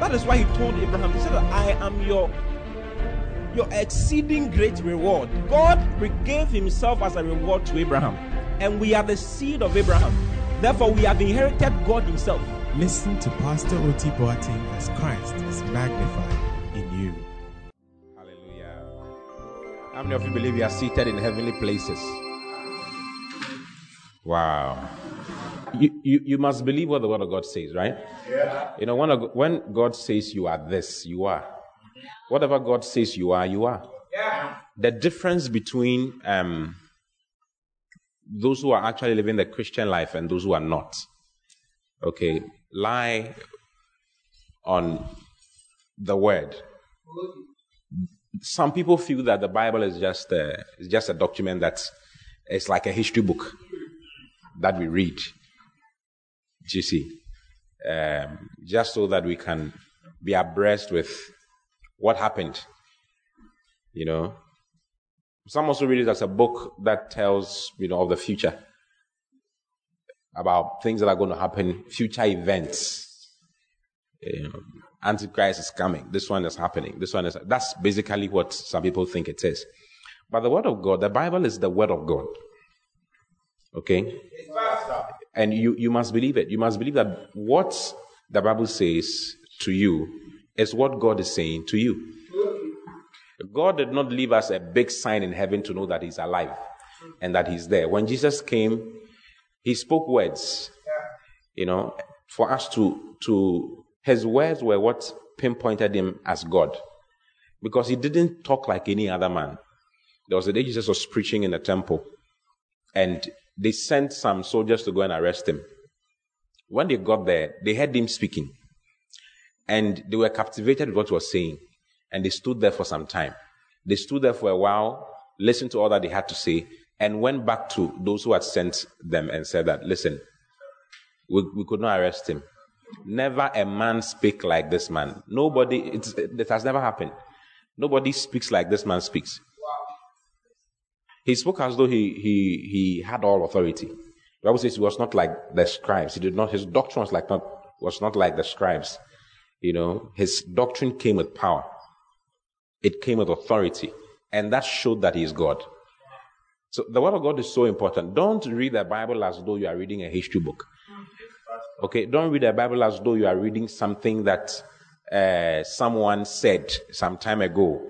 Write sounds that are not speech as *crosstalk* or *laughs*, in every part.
that is why He told Abraham, He said, I am your your exceeding great reward. God gave Himself as a reward to Abraham, and we are the seed of Abraham. Therefore, we have inherited God Himself. Listen to Pastor Oti Boateng as Christ is magnified in you. Hallelujah. How many of you believe you are seated in heavenly places? Wow. You, you, you must believe what the Word of God says, right? Yeah. You know, when, when God says you are this, you are. Whatever God says you are, you are. Yeah. The difference between um, those who are actually living the Christian life and those who are not, okay, lie on the Word. Some people feel that the Bible is just a, is just a document that is like a history book that we read. See, um, just so that we can be abreast with what happened. You know, some also read it as a book that tells you know of the future about things that are going to happen, future events. You know, Antichrist is coming. This one is happening. This one is. That's basically what some people think it is. But the Word of God, the Bible is the Word of God. Okay? And you, you must believe it. You must believe that what the Bible says to you is what God is saying to you. God did not leave us a big sign in heaven to know that He's alive and that He's there. When Jesus came, He spoke words, you know, for us to, to, His words were what pinpointed Him as God. Because He didn't talk like any other man. There was a day Jesus was preaching in the temple and they sent some soldiers to go and arrest him. When they got there, they heard him speaking. And they were captivated with what he was saying. And they stood there for some time. They stood there for a while, listened to all that they had to say, and went back to those who had sent them and said that, listen, we, we could not arrest him. Never a man speak like this man. Nobody, it has never happened. Nobody speaks like this man speaks. He spoke as though he, he, he had all authority. The Bible says he was not like the scribes. He did not, his doctrine was like not, was not like the scribes. You know, his doctrine came with power. It came with authority. And that showed that he is God. So the word of God is so important. Don't read the Bible as though you are reading a history book. Okay, don't read the Bible as though you are reading something that uh, someone said some time ago.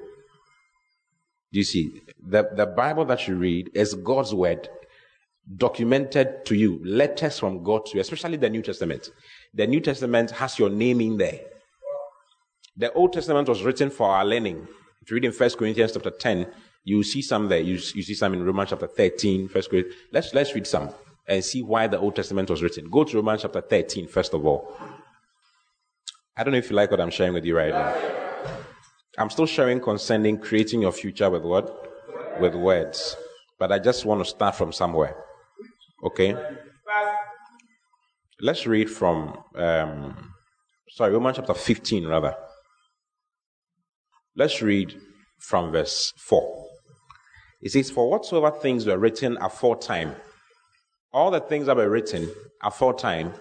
You see? The, the Bible that you read is God's word documented to you, letters from God to you, especially the New Testament. The New Testament has your name in there. The Old Testament was written for our learning. If you read in 1 Corinthians chapter 10, you see some there. You, you see some in Romans chapter 13, 1 Corinthians. Let's, let's read some and see why the Old Testament was written. Go to Romans chapter 13, first of all. I don't know if you like what I'm sharing with you right now. I'm still sharing concerning creating your future with what? with words. But I just want to start from somewhere. Okay? Let's read from, um, sorry, Romans chapter 15, rather. Let's read from verse 4. It says, For whatsoever things were written aforetime, all the things that were written aforetime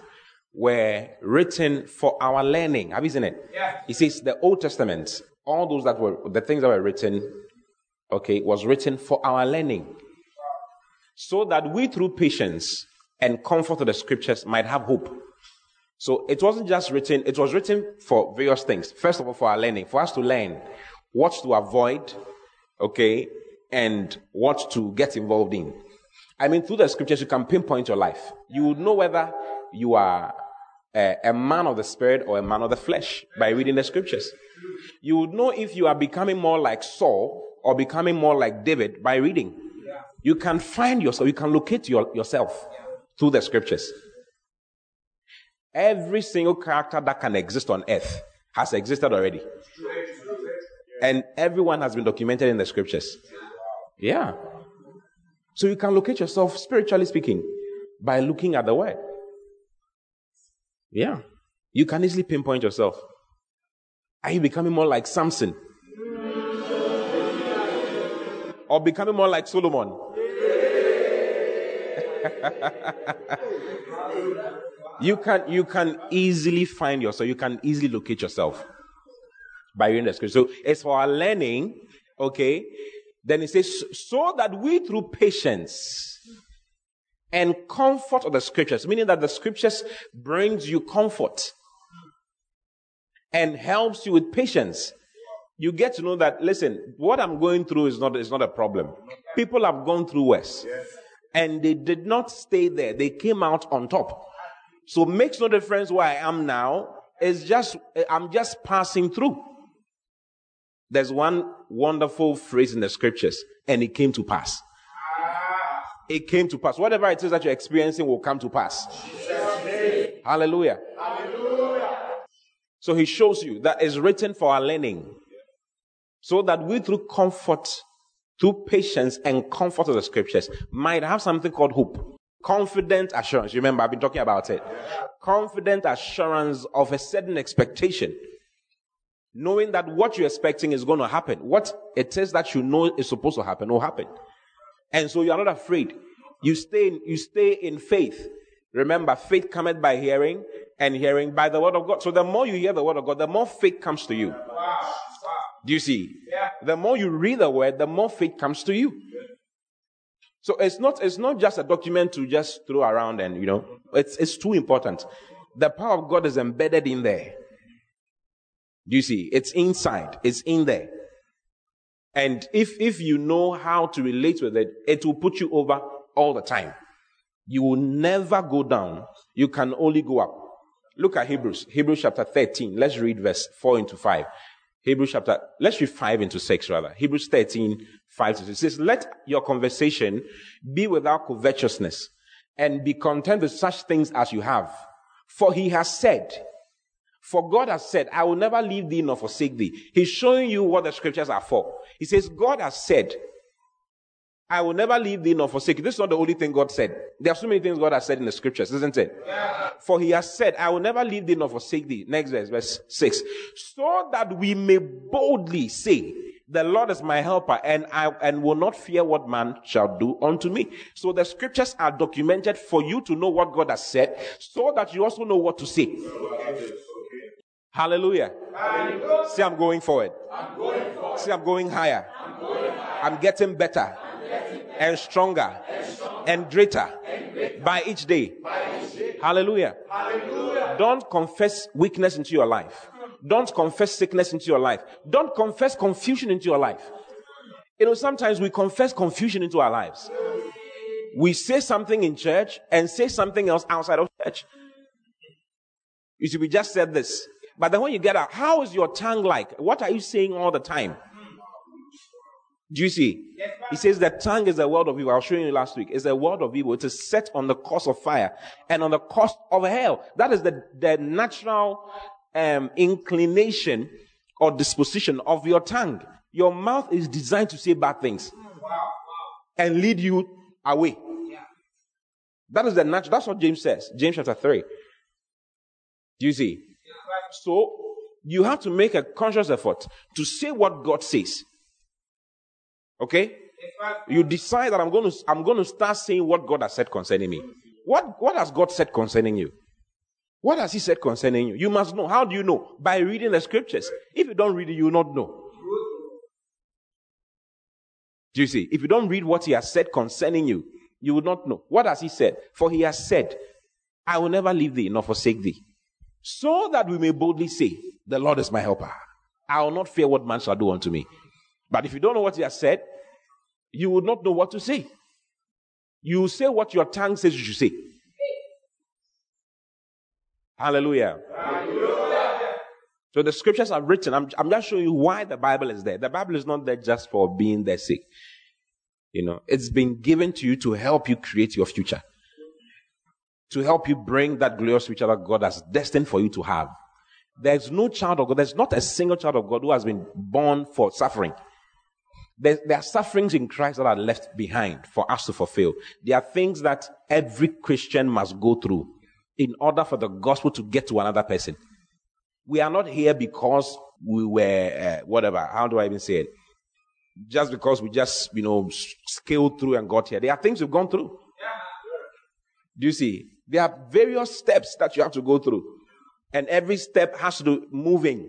were written for our learning. Have you seen it? Yeah. It says the Old Testament, all those that were the things that were written okay, was written for our learning. So that we, through patience and comfort of the scriptures, might have hope. So it wasn't just written, it was written for various things. First of all, for our learning, for us to learn what to avoid, okay, and what to get involved in. I mean, through the scriptures, you can pinpoint your life. You would know whether you are a, a man of the spirit or a man of the flesh by reading the scriptures. You would know if you are becoming more like Saul or becoming more like David by reading. You can find yourself, you can locate your, yourself through the scriptures. Every single character that can exist on earth has existed already. And everyone has been documented in the scriptures. Yeah. So you can locate yourself, spiritually speaking, by looking at the word. Yeah. You can easily pinpoint yourself. Are you becoming more like Samson? Or becoming more like Solomon? *laughs* you can you can easily find yourself, you can easily locate yourself by reading the scripture. So it's for our learning, okay? Then it says, so that we through patience and comfort of the scriptures, meaning that the scriptures brings you comfort and helps you with patience. You get to know that, listen, what I'm going through is not, is not a problem. People have gone through worse. And they did not stay there. They came out on top. So makes no difference where I am now. It's just, I'm just passing through. There's one wonderful phrase in the scriptures, and it came to pass. Ah. It came to pass. Whatever it is that you're experiencing will come to pass. Hallelujah. Hallelujah. So he shows you that is written for our learning. So that we through comfort, through patience and comfort of the scriptures might have something called hope. Confident assurance. Remember, I've been talking about it. Confident assurance of a certain expectation knowing that what you're expecting is going to happen. What it is that you know is supposed to happen will happen. And so you're not afraid. You stay in, you stay in faith. Remember, faith cometh by hearing and hearing by the word of God. So the more you hear the word of God, the more faith comes to you. Do you see? The more you read the word, the more faith comes to you. So it's not, it's not just a document to just throw around and, you know, it's, it's too important. The power of God is embedded in there. Do you see? It's inside. It's in there. And if, if you know how to relate with it, it will put you over all the time. You will never go down. You can only go up. Look at Hebrews. Hebrews chapter 13. Let's read verse 4 into 5. Hebrews chapter, let's read 5 into 6 rather. Hebrews 13, 5 to 6. It says, let your conversation be without covetousness and be content with such things as you have. For he has said, for God has said, I will never leave thee nor forsake thee. He's showing you what the scriptures are for. He says, God has said, I will never leave thee nor forsake you. This is not the only thing God said. There are so many things God has said in the scriptures, isn't it? Yeah. For he has said, I will never leave thee nor forsake thee. Next verse, verse 6. So that we may boldly say, the Lord is my helper, and I and will not fear what man shall do unto me. So the scriptures are documented for you to know what God has said, so that you also know what to say. Hallelujah. Hallelujah. See, I'm going forward. I'm going forward. See, I'm going higher. I'm, going higher. I'm getting better, I'm getting better. And, stronger. and greater. By, each day. Hallelujah. Don't confess weakness into your life. Don't confess sickness into your life. Don't confess confusion into your life. You know, sometimes we confess confusion into our lives. We say something in church and say something else outside of church. You see, we just said this. But then when you get out, how is your tongue like? What are you saying all the time? Do you see? He says that tongue is a word of evil. I was showing you last week. It's a word of evil. It is set on the course of fire and on the course of hell. That is the, the natural um, inclination or disposition of your tongue. Your mouth is designed to say bad things and lead you away. That is the natural. That's what James says. James chapter 3. Do you see? So you have to make a conscious effort to say what God says. Okay? You decide that I'm going to I'm going to start saying what God has said concerning me. What what has God said concerning you? What has He said concerning you? You must know. How do you know? By reading the scriptures. If you don't read it, you will not know. Do you see? If you don't read what He has said concerning you, you will not know. What has He said? For He has said, I will never leave thee nor forsake thee so that we may boldly say, The Lord is my helper. I will not fear what man shall do unto me. But if you don't know what he has said, you will not know what to say. You say what your tongue says you should say. Hallelujah. Hallelujah. So the scriptures are written. I'm, I'm just showing you why the Bible is there. The Bible is not there just for being there sake. You know, it's been given to you to help you create your future to help you bring that glorious future that God has destined for you to have. There's no child of God, there's not a single child of God who has been born for suffering. There, there, are sufferings in Christ that are left behind for us to fulfill. There are things that every Christian must go through in order for the gospel to get to another person. We are not here because we were, uh, whatever, how do I even say it? Just because we just, you know, scaled through and got here. There are things we've gone through. Do you see? There are various steps that you have to go through. And every step has to do moving.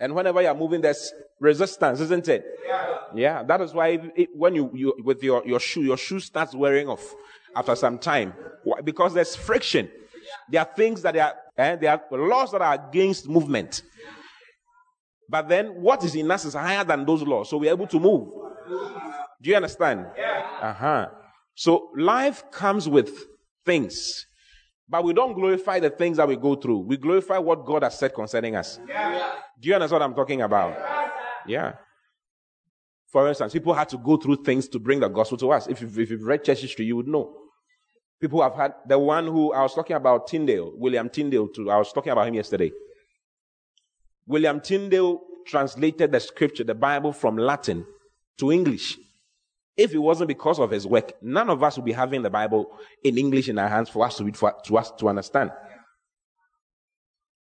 And whenever you're moving, there's resistance, isn't it? Yeah. yeah that is why it, when you, you, with your, your shoe, your shoe starts wearing off after some time. Why? Because there's friction. There are things that are, eh, there are laws that are against movement. But then what is in us is higher than those laws. So we're able to move. Do you understand? Yeah. Uh huh. So life comes with things. But we don't glorify the things that we go through. We glorify what God has said concerning us. Yeah. Do you understand what I'm talking about? Yeah. For instance, people had to go through things to bring the gospel to us. If you've, if you've read church history, you would know. People have had the one who I was talking about, Tyndale, William Tyndale, too. I was talking about him yesterday. William Tyndale translated the scripture, the Bible, from Latin to English. If it wasn't because of his work, none of us would be having the Bible in English in our hands for us to read, for, to us to understand.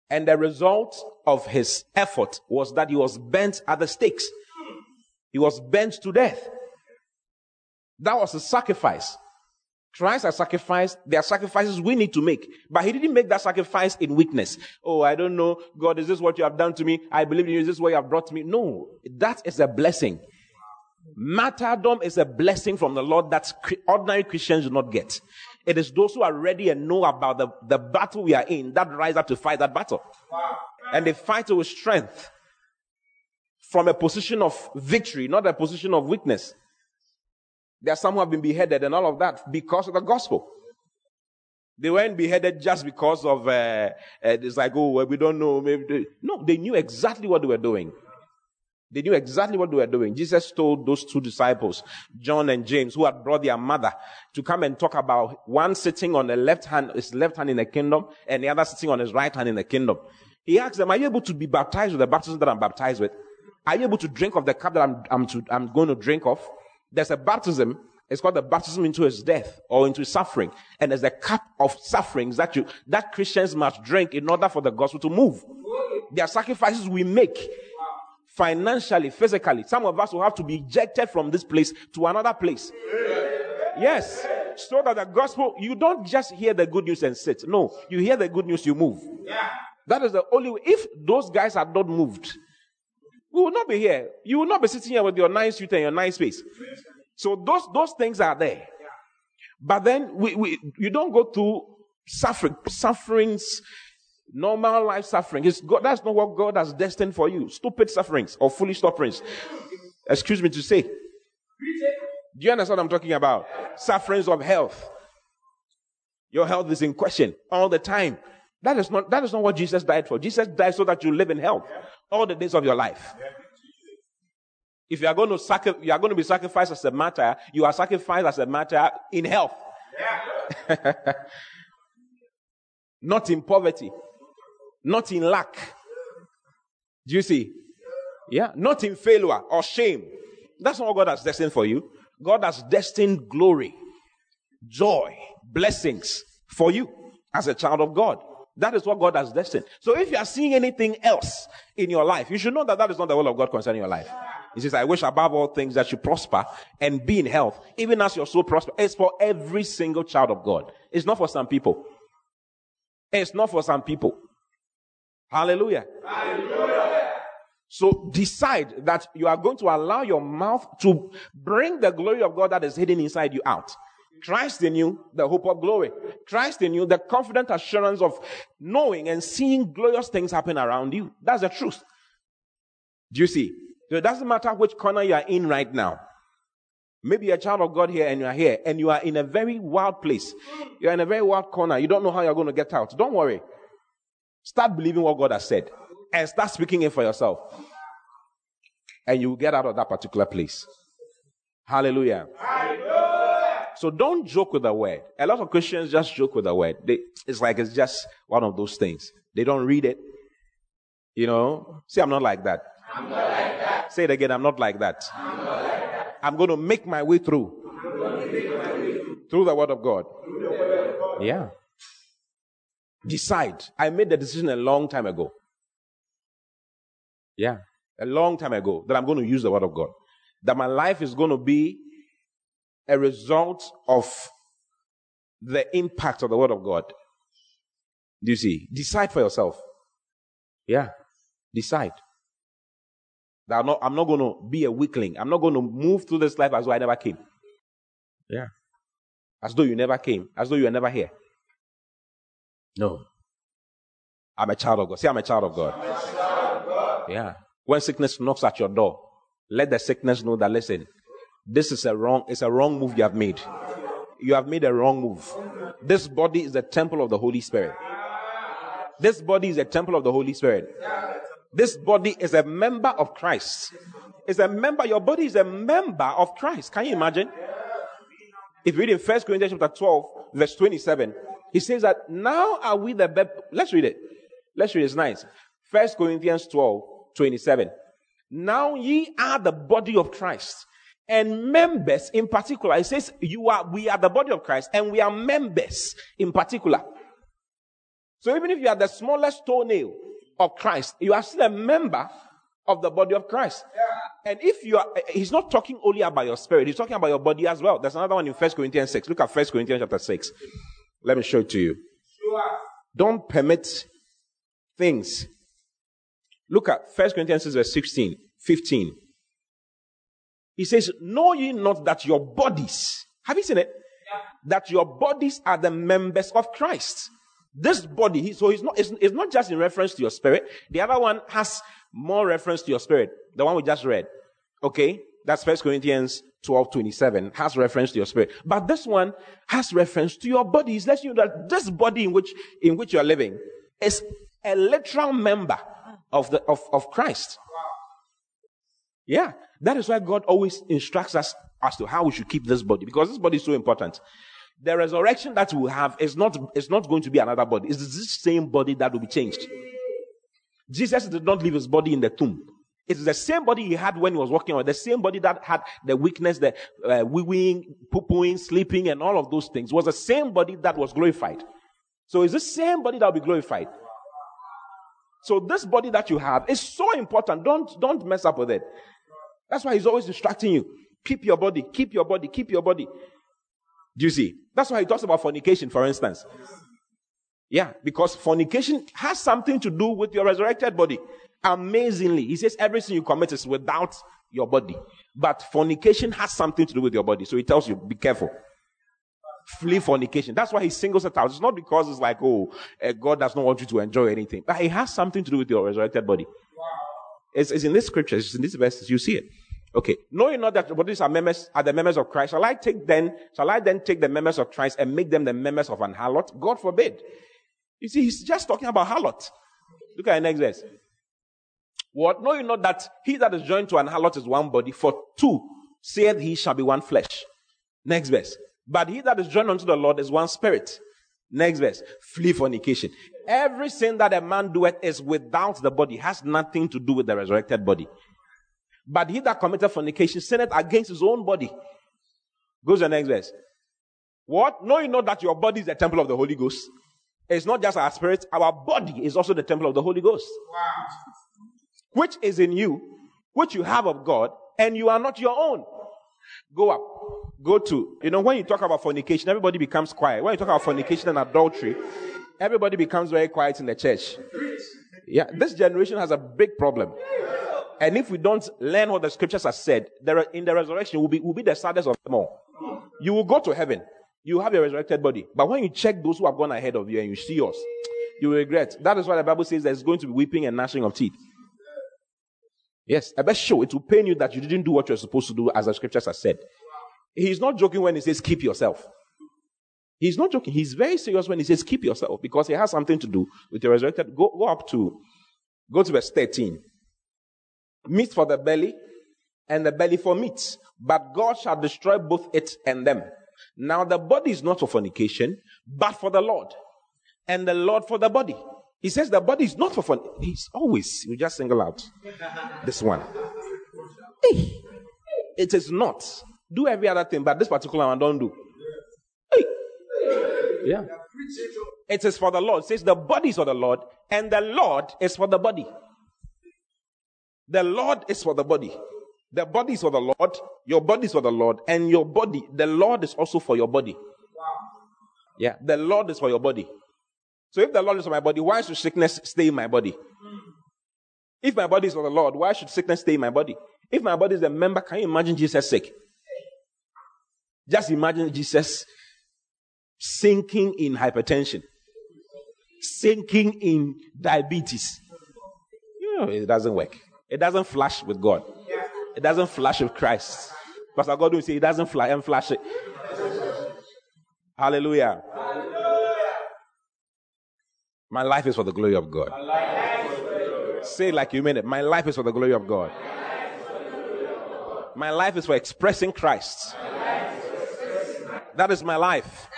And the result of his effort was that he was bent at the stakes. He was bent to death. That was a sacrifice. Christ has sacrificed. There are sacrifices we need to make. But he didn't make that sacrifice in weakness. Oh, I don't know. God, is this what you have done to me? I believe in you. Is this what you have brought me? No. That is a blessing. Martyrdom is a blessing from the Lord that ordinary Christians do not get. It is those who are ready and know about the, the battle we are in that rise up to fight that battle. And they fight with strength from a position of victory, not a position of weakness. There are some who have been beheaded and all of that because of the gospel. They weren't beheaded just because of, uh, uh, it's like, oh, well, we don't know. Maybe they, no, they knew exactly what they were doing. They knew exactly what they were doing. Jesus told those two disciples, John and James, who had brought their mother to come and talk about one sitting on the left hand, his left hand in the kingdom, and the other sitting on his right hand in the kingdom. He asked them, Are you able to be baptized with the baptism that I'm baptized with? Are you able to drink of the cup that I'm, I'm, to, I'm going to drink of? There's a baptism. It's called the baptism into his death or into his suffering. And there's a cup of sufferings that you, that Christians must drink in order for the gospel to move. There are sacrifices we make financially, physically. Some of us will have to be ejected from this place to another place. Yes. So that the gospel, you don't just hear the good news and sit. No, you hear the good news, you move. That is the only way. If those guys had not moved, we will not be here. You will not be sitting here with your nice suit and your nice face. So those, those things are there. But then we, we, you don't go through suffering, sufferings Normal life suffering. is God, that's not what God has destined for you. Stupid sufferings or foolish sufferings. Excuse me to say. Do you understand what I'm talking about? Sufferings of health. Your health is in question all the time. That is not, that is not what Jesus died for. Jesus died so that you live in health all the days of your life. If you are going to sacri- you are going to be sacrificed as a martyr, you are sacrificed as a martyr in health. *laughs* not in poverty not in lack. Do you see? Yeah, not in failure or shame. That's not what God has destined for you. God has destined glory, joy, blessings for you as a child of God. That is what God has destined. So if you are seeing anything else in your life, you should know that that is not the will of God concerning your life. He says, I wish above all things that you prosper and be in health, even as your soul prosper. It's for every single child of God. It's not for some people. It's not for some people. Hallelujah. Hallelujah. So decide that you are going to allow your mouth to bring the glory of God that is hidden inside you out. Christ in you, the hope of glory. Christ in you, the confident assurance of knowing and seeing glorious things happen around you. That's the truth. Do you see? So it doesn't matter which corner you are in right now. Maybe you're a child of God here and you are here and you are in a very wild place. You're in a very wild corner. You don't know how you're going to get out. Don't worry. Start believing what God has said and start speaking it for yourself. And you will get out of that particular place. Hallelujah. Hallelujah. So don't joke with the word. A lot of Christians just joke with the word. They, it's like it's just one of those things. They don't read it. You know, say, I'm not like that. I'm not like that. Say it again, I'm not like that. I'm, not like that. I'm going to make my way through. Through the word of God. Yeah. Decide. I made the decision a long time ago. Yeah. A long time ago that I'm going to use the word of God. That my life is going to be a result of the impact of the word of God. Do you see? Decide for yourself. Yeah. Decide. That I'm not, I'm not going to be a weakling. I'm not going to move through this life as though I never came. Yeah. As though you never came. As though you were never here. No. I'm a child of God. Say, I'm a child of God. Child of God. Yeah. When sickness knocks at your door, let the sickness know that, listen, this is a wrong, it's a wrong move you have made. You have made a wrong move. This body is the temple of the Holy Spirit. This body is a temple of the Holy Spirit. This body is a member of Christ. It's a member, your body is a member of Christ. Can you imagine? If you read in 1 Corinthians chapter 12, verse 27, he says that now are we the be- let's read it. Let's read it. It's nice. 1 Corinthians 12, 27. Now ye are the body of Christ and members in particular. It says you are, we are the body of Christ and we are members in particular. So even if you are the smallest toenail of Christ, you are still a member of the body of Christ. And if you are, he's not talking only about your spirit, he's talking about your body as well. There's another one in First Corinthians 6. Look at First Corinthians chapter 6. Let me show it to you. Don't permit things. Look at First Corinthians 6, verse 16, 15. He says, Know ye not that your bodies, have you seen it? Yeah. That your bodies are the members of Christ. This body, so it's not, it's, it's not just in reference to your spirit. The other one has more reference to your spirit. The one we just read. Okay? That's First Corinthians 12, 27 has reference to your spirit. But this one has reference to your body. It lets you know that this body in which, in which you're living is a literal member of the, of, of Christ. Yeah. That is why God always instructs us as to how we should keep this body because this body is so important. The resurrection that we have is not, is not going to be another body. It's this same body that will be changed. Jesus did not leave his body in the tomb. It's the same body he had when he was walking on, the same body that had the weakness, the uh, wee poo-pooing, sleeping, and all of those things. Was the same body that was glorified. So it's the same body that will be glorified. So this body that you have is so important. Don't, don't mess up with it. That's why he's always distracting you. Keep your body, keep your body, keep your body. Do you see? That's why he talks about fornication, for instance. Yeah, because fornication has something to do with your resurrected body. Amazingly, he says everything you commit is without your body. But fornication has something to do with your body. So he tells you, be careful. Flee fornication. That's why he singles it out. It's not because it's like, oh, uh, God does not want you to enjoy anything. But it has something to do with your resurrected body. Wow. It's, it's in this scripture, it's in these verses, you see it. Okay. Knowing not that bodies are members, are the members of Christ, shall I take then, shall I then take the members of Christ and make them the members of an harlot? God forbid. You see, he's just talking about harlot. Look at the next verse. What? Know you not that he that is joined to an harlot is one body, for two saith he shall be one flesh. Next verse. But he that is joined unto the Lord is one spirit. Next verse. Flee fornication. Every sin that a man doeth is without the body, has nothing to do with the resurrected body. But he that committed fornication sinned against his own body. Goes to the next verse. What? Know you not that your body is the temple of the Holy Ghost? It's not just our spirit, our body is also the temple of the Holy Ghost. Wow which is in you, which you have of God, and you are not your own. Go up. Go to. You know, when you talk about fornication, everybody becomes quiet. When you talk about fornication and adultery, everybody becomes very quiet in the church. Yeah, this generation has a big problem. And if we don't learn what the scriptures have said, there in the resurrection will be will be the saddest of them all. You will go to heaven. You have a resurrected body. But when you check those who have gone ahead of you and you see yours, you regret. That is why the Bible says there's going to be weeping and gnashing of teeth. Yes, I bet show. it will pain you that you didn't do what you're supposed to do as the scriptures have said. He's not joking when he says keep yourself. He's not joking. He's very serious when he says keep yourself because it has something to do with the resurrected. Go, go up to, go to verse 13. Meat for the belly and the belly for meat, but God shall destroy both it and them. Now the body is not for fornication, but for the Lord, and the Lord for the body. He says the body is not for fun. He's always, you just single out this one. Hey, it is not. Do every other thing, but this particular one don't do. Hey. Yeah. It is for the Lord. It says the body is for the Lord, and the Lord is for the body. The Lord is for the body. The body is for the Lord, your body is for the Lord, and your body, the Lord is also for your body. Yeah, the Lord is for your body. So if the Lord is for my body, why should sickness stay in my body? If my body is for the Lord, why should sickness stay in my body? If my body is a member, can you imagine Jesus sick? Just imagine Jesus sinking in hypertension, sinking in diabetes. You know, it doesn't work. It doesn't flash with God. It doesn't flash with Christ. Pastor God will say it doesn't flash and flash it. Hallelujah. My life is for the glory of God. Say like you mean it. My life is for the glory of God. My life is for expressing Christ. That is my life.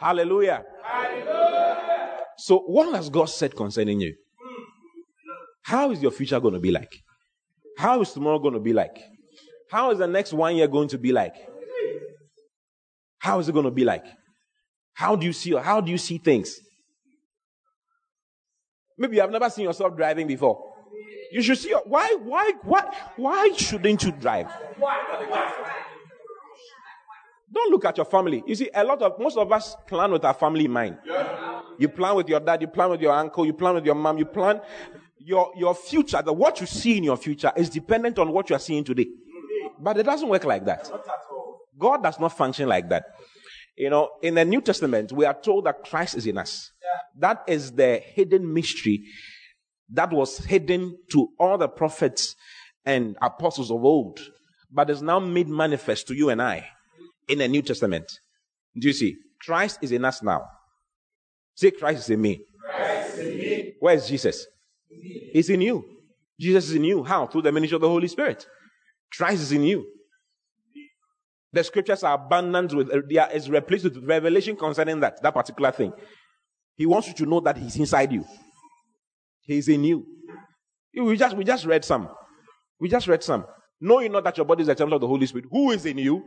Hallelujah. So, what has God said concerning you? How is your future going to be like? How is tomorrow going to be like? How is the next one year going to be like? How is it going to be like? How do you see how do you see things? Maybe you have never seen yourself driving before. You should see why why why why shouldn't you drive? Don't look at your family. You see, a lot of most of us plan with our family in mind. You plan with your dad, you plan with your uncle, you plan with your mom, you plan your your future, the what you see in your future is dependent on what you are seeing today. But it doesn't work like that. God does not function like that. You know, in the New Testament, we are told that Christ is in us. That is the hidden mystery that was hidden to all the prophets and apostles of old, but is now made manifest to you and I in the New Testament. Do you see? Christ is in us now. Say, Christ is in me. Christ in me. Where is Jesus? He's in you. Jesus is in you. How? Through the ministry of the Holy Spirit. Christ is in you. The scriptures are abundant with, there is replaced with revelation concerning that, that particular thing. He wants you to know that He's inside you. He's in you. We just, we just read some. We just read some. Knowing not that your body is a temple of the Holy Spirit. Who is in you?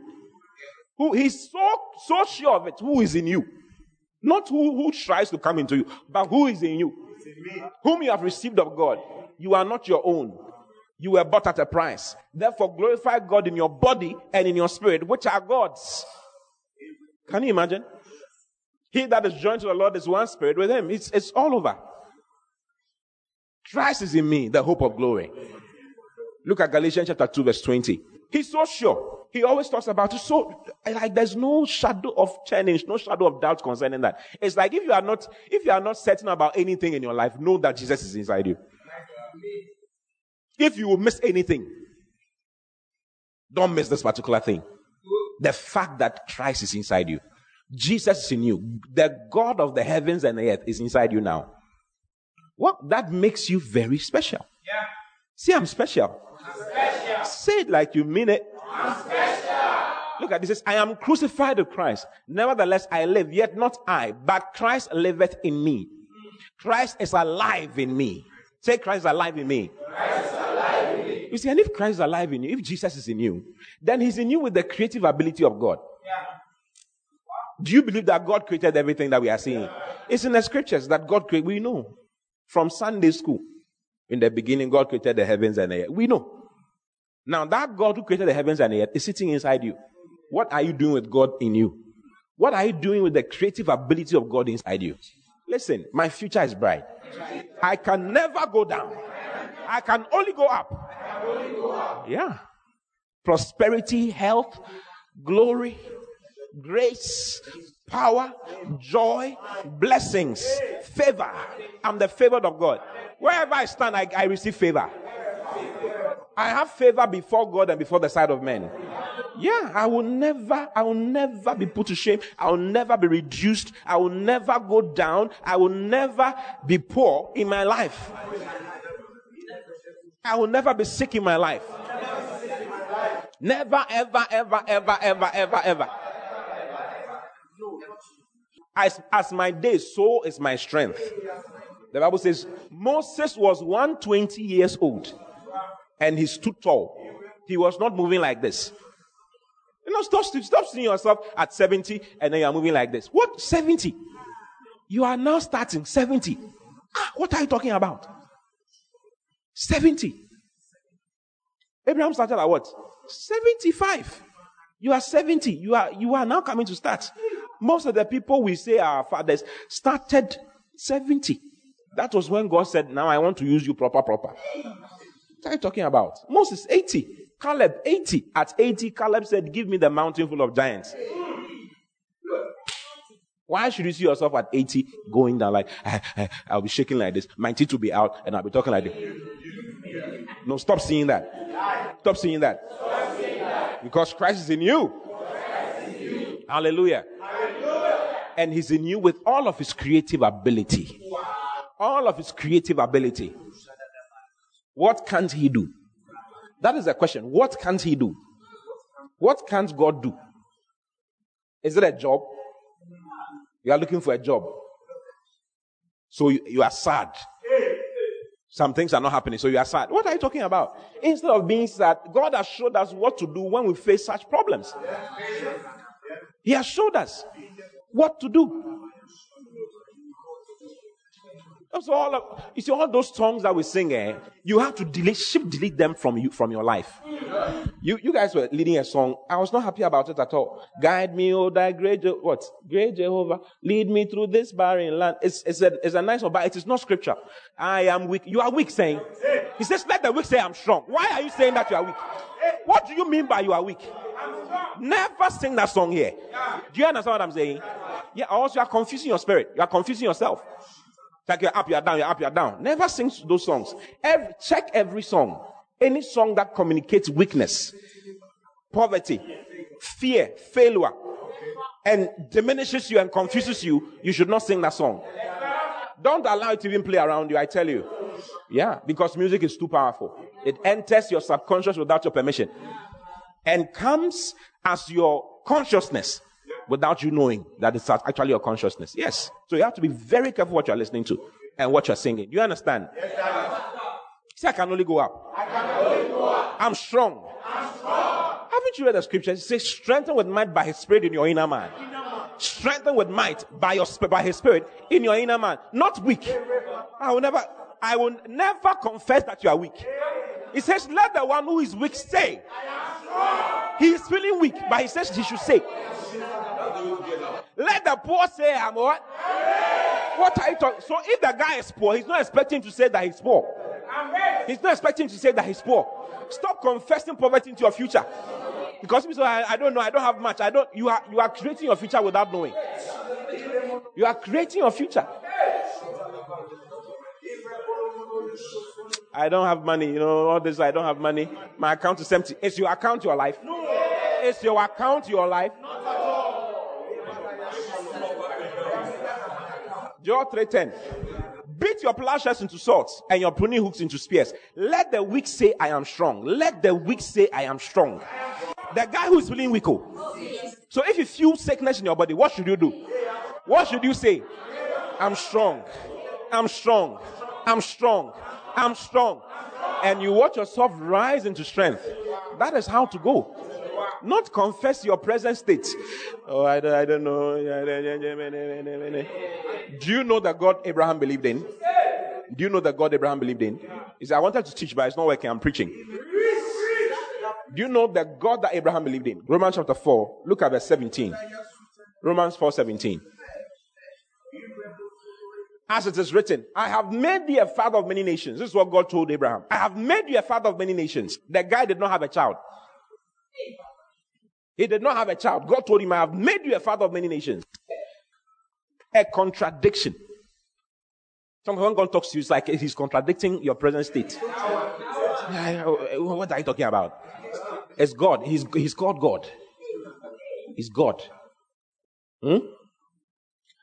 Who he's so so sure of it. Who is in you? Not who, who tries to come into you, but who is in you? Whom you have received of God. You are not your own. You were bought at a price. Therefore, glorify God in your body and in your spirit, which are God's. Can you imagine? He that is joined to the Lord is one spirit with him. It's, it's all over. Christ is in me, the hope of glory. Look at Galatians chapter 2, verse 20. He's so sure. He always talks about it. So, like, there's no shadow of challenge, no shadow of doubt concerning that. It's like if you are not, if you are not certain about anything in your life, know that Jesus is inside you. If you will miss anything, don't miss this particular thing. The fact that Christ is inside you. Jesus is in you. The God of the heavens and the earth is inside you now. Well, that makes you very special. Yeah. See, I'm special. I'm special. Say it like you mean it. I'm special. Look at this. Says, I am crucified with Christ. Nevertheless, I live, yet not I, but Christ liveth in me. Christ is alive in me. Say, Christ is alive in me. Christ is alive in me. You see, and if Christ is alive in you, if Jesus is in you, then he's in you with the creative ability of God. Yeah. Do you believe that God created everything that we are seeing? It's in the scriptures that God created. We know from Sunday school. In the beginning, God created the heavens and the earth. We know. Now, that God who created the heavens and the earth is sitting inside you. What are you doing with God in you? What are you doing with the creative ability of God inside you? Listen, my future is bright. I can never go down. I can only go up. Yeah. Prosperity, health, glory, grace, power, joy, blessings, favor. I'm the favored of God. Wherever I stand, I, I receive favor. I have favor before God and before the sight of men. Yeah, I will never, I will never be put to shame. I will never be reduced. I will never go down. I will never be poor in my life. I will never be sick in my life. Never, ever, ever, ever, ever, ever, ever. As, as my day, so is my strength. The Bible says Moses was 120 years old and he stood tall. He was not moving like this. You know, stop, stop seeing yourself at 70 and then you're moving like this. What? 70? You are now starting 70. Ah, what are you talking about? 70. Abraham started at what? 75. You are 70. You are, you are now coming to start. Most of the people we say our fathers started 70. That was when God said, Now I want to use you proper, proper. What are you talking about? Moses, 80. Caleb, 80. At 80, Caleb said, Give me the mountain full of giants. Why should you see yourself at 80 going down like, eh, eh, I'll be shaking like this, my teeth will be out, and I'll be talking like this? No, stop seeing that. Stop seeing that. Because Christ is in you. Hallelujah. And he's in you with all of his creative ability. All of his creative ability. What can't he do? That is the question. What can't he do? What can't God do? Is it a job? You are looking for a job. So you, you are sad. Some things are not happening, so you are sad. What are you talking about? Instead of being sad, God has showed us what to do when we face such problems. He has showed us what to do. That's all. Of, you see, all those songs that we sing, eh, you have to delete, ship delete them from you from your life. You, you guys were leading a song. I was not happy about it at all. Guide me, oh, thy great, Je- what? Great Jehovah, lead me through this barren land. It's, it's, a, it's a nice one, but it is not scripture. I am weak. You are weak, saying. He says, let the weak say I'm strong. Why are you saying that you are weak? What do you mean by you are weak? Never sing that song here. Do you understand what I'm saying? Yeah, also you are confusing your spirit. You are confusing yourself. Like you're up, you're down, you're up, you're down. Never sing those songs. Every, check every song. Any song that communicates weakness, poverty, fear, failure, and diminishes you and confuses you, you should not sing that song. Don't allow it to even play around you, I tell you. Yeah, because music is too powerful. It enters your subconscious without your permission and comes as your consciousness without you knowing that it's actually your consciousness. Yes. So you have to be very careful what you're listening to and what you're singing. Do you understand? Yes, See, I can only go up. I can only go up. I'm strong. I'm strong. Haven't you read the scripture? It says, strengthen with might by his spirit in your inner man. Strengthen with might by your by his spirit in your inner man. Not weak. I will never I will never confess that you are weak. He says, Let the one who is weak say. I am strong. He is feeling weak, but he says he should say. Let the poor say, I'm what? What are you talking? So if the guy is poor, he's not expecting to say that he's poor. He's not expecting to say that he's poor. Stop confessing poverty into your future. Because I, I don't know, I don't have much. I don't you are you are creating your future without knowing. You are creating your future. I don't have money, you know, all this, I don't have money. My account is empty. Is your account your life? Is your account your life? Not at all. Joel 3.10 Beat your plowshares into swords and your pruning hooks into spears. Let the weak say, I am strong. Let the weak say, I am strong. The guy who is feeling weak. oh. So if you feel sickness in your body, what should you do? What should you say? I'm strong. I'm strong. I'm strong. I'm strong. And you watch yourself rise into strength. That is how to go. Not confess your present state. Oh, I don't, I don't know. Do you know that God Abraham believed in? Do you know that God Abraham believed in? He said, I wanted to teach, but it's not working. I'm preaching. Do you know the God that Abraham believed in? Romans chapter 4. Look at verse 17. Romans 4 17. As it is written, I have made thee a father of many nations. This is what God told Abraham. I have made you a father of many nations. The guy did not have a child. He did not have a child. God told him, I have made you a father of many nations. A contradiction. Sometimes when God talks to you, it's like he's contradicting your present state. What are you talking about? It's God. He's, he's called God. He's God. Hmm?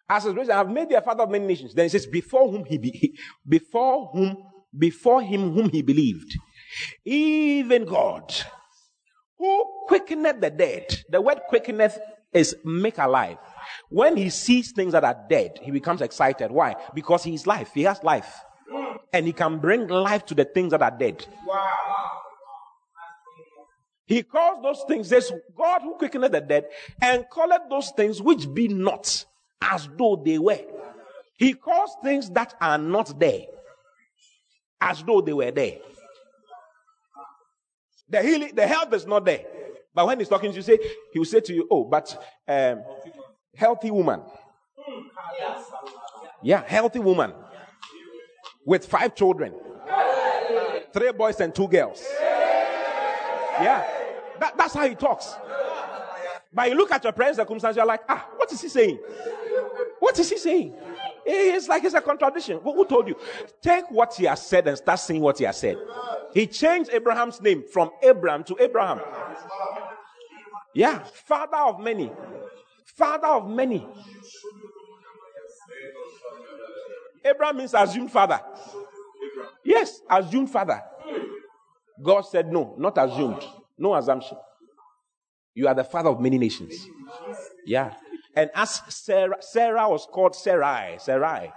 As his I have made thee a father of many nations. Then it says, before whom he be, before whom, before him whom he believed, even God, who quickeneth the dead. The word quickeneth is make alive. When he sees things that are dead, he becomes excited. Why? Because he is life. He has life. And he can bring life to the things that are dead. He calls those things, says, God who quickened the dead, and calleth those things which be not as though they were. He calls things that are not there as though they were there. The healing, the health is not there. But when he's talking to you, say, he will say to you, Oh, but um, healthy woman. Yeah, healthy woman. With five children. Three boys and two girls. Yeah. That, that's how he talks. But you look at your present circumstance, you're like, ah, what is he saying? What is he saying? It's like it's a contradiction. Who told you? Take what he has said and start saying what he has said. He changed Abraham's name from Abram to Abraham. Yeah, father of many. Father of many. Abraham means assumed father. Yes, assumed father. God said, No, not assumed. No assumption. You are the father of many nations. Yeah. And as Sarah, Sarah was called Sarai, Sarai.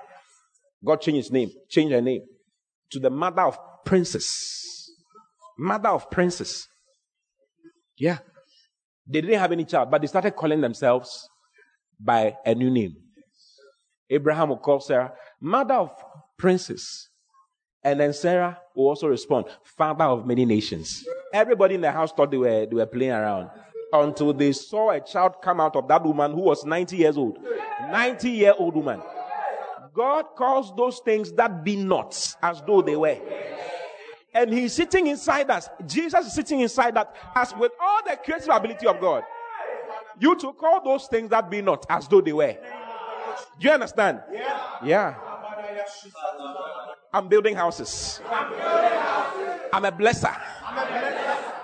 God changed his name, changed her name to the mother of princes. Mother of princes. Yeah. They didn't have any child, but they started calling themselves by a new name. Abraham will call Sarah mother of princes. And then Sarah will also respond, father of many nations. Everybody in the house thought they were, they were playing around until they saw a child come out of that woman who was 90 years old. 90 year old woman. God calls those things that be not as though they were. And he's sitting inside us. Jesus is sitting inside that as with all the creative ability of God. You to call those things that be not as though they were. Do you understand? Yeah. I'm building houses. I'm a blesser.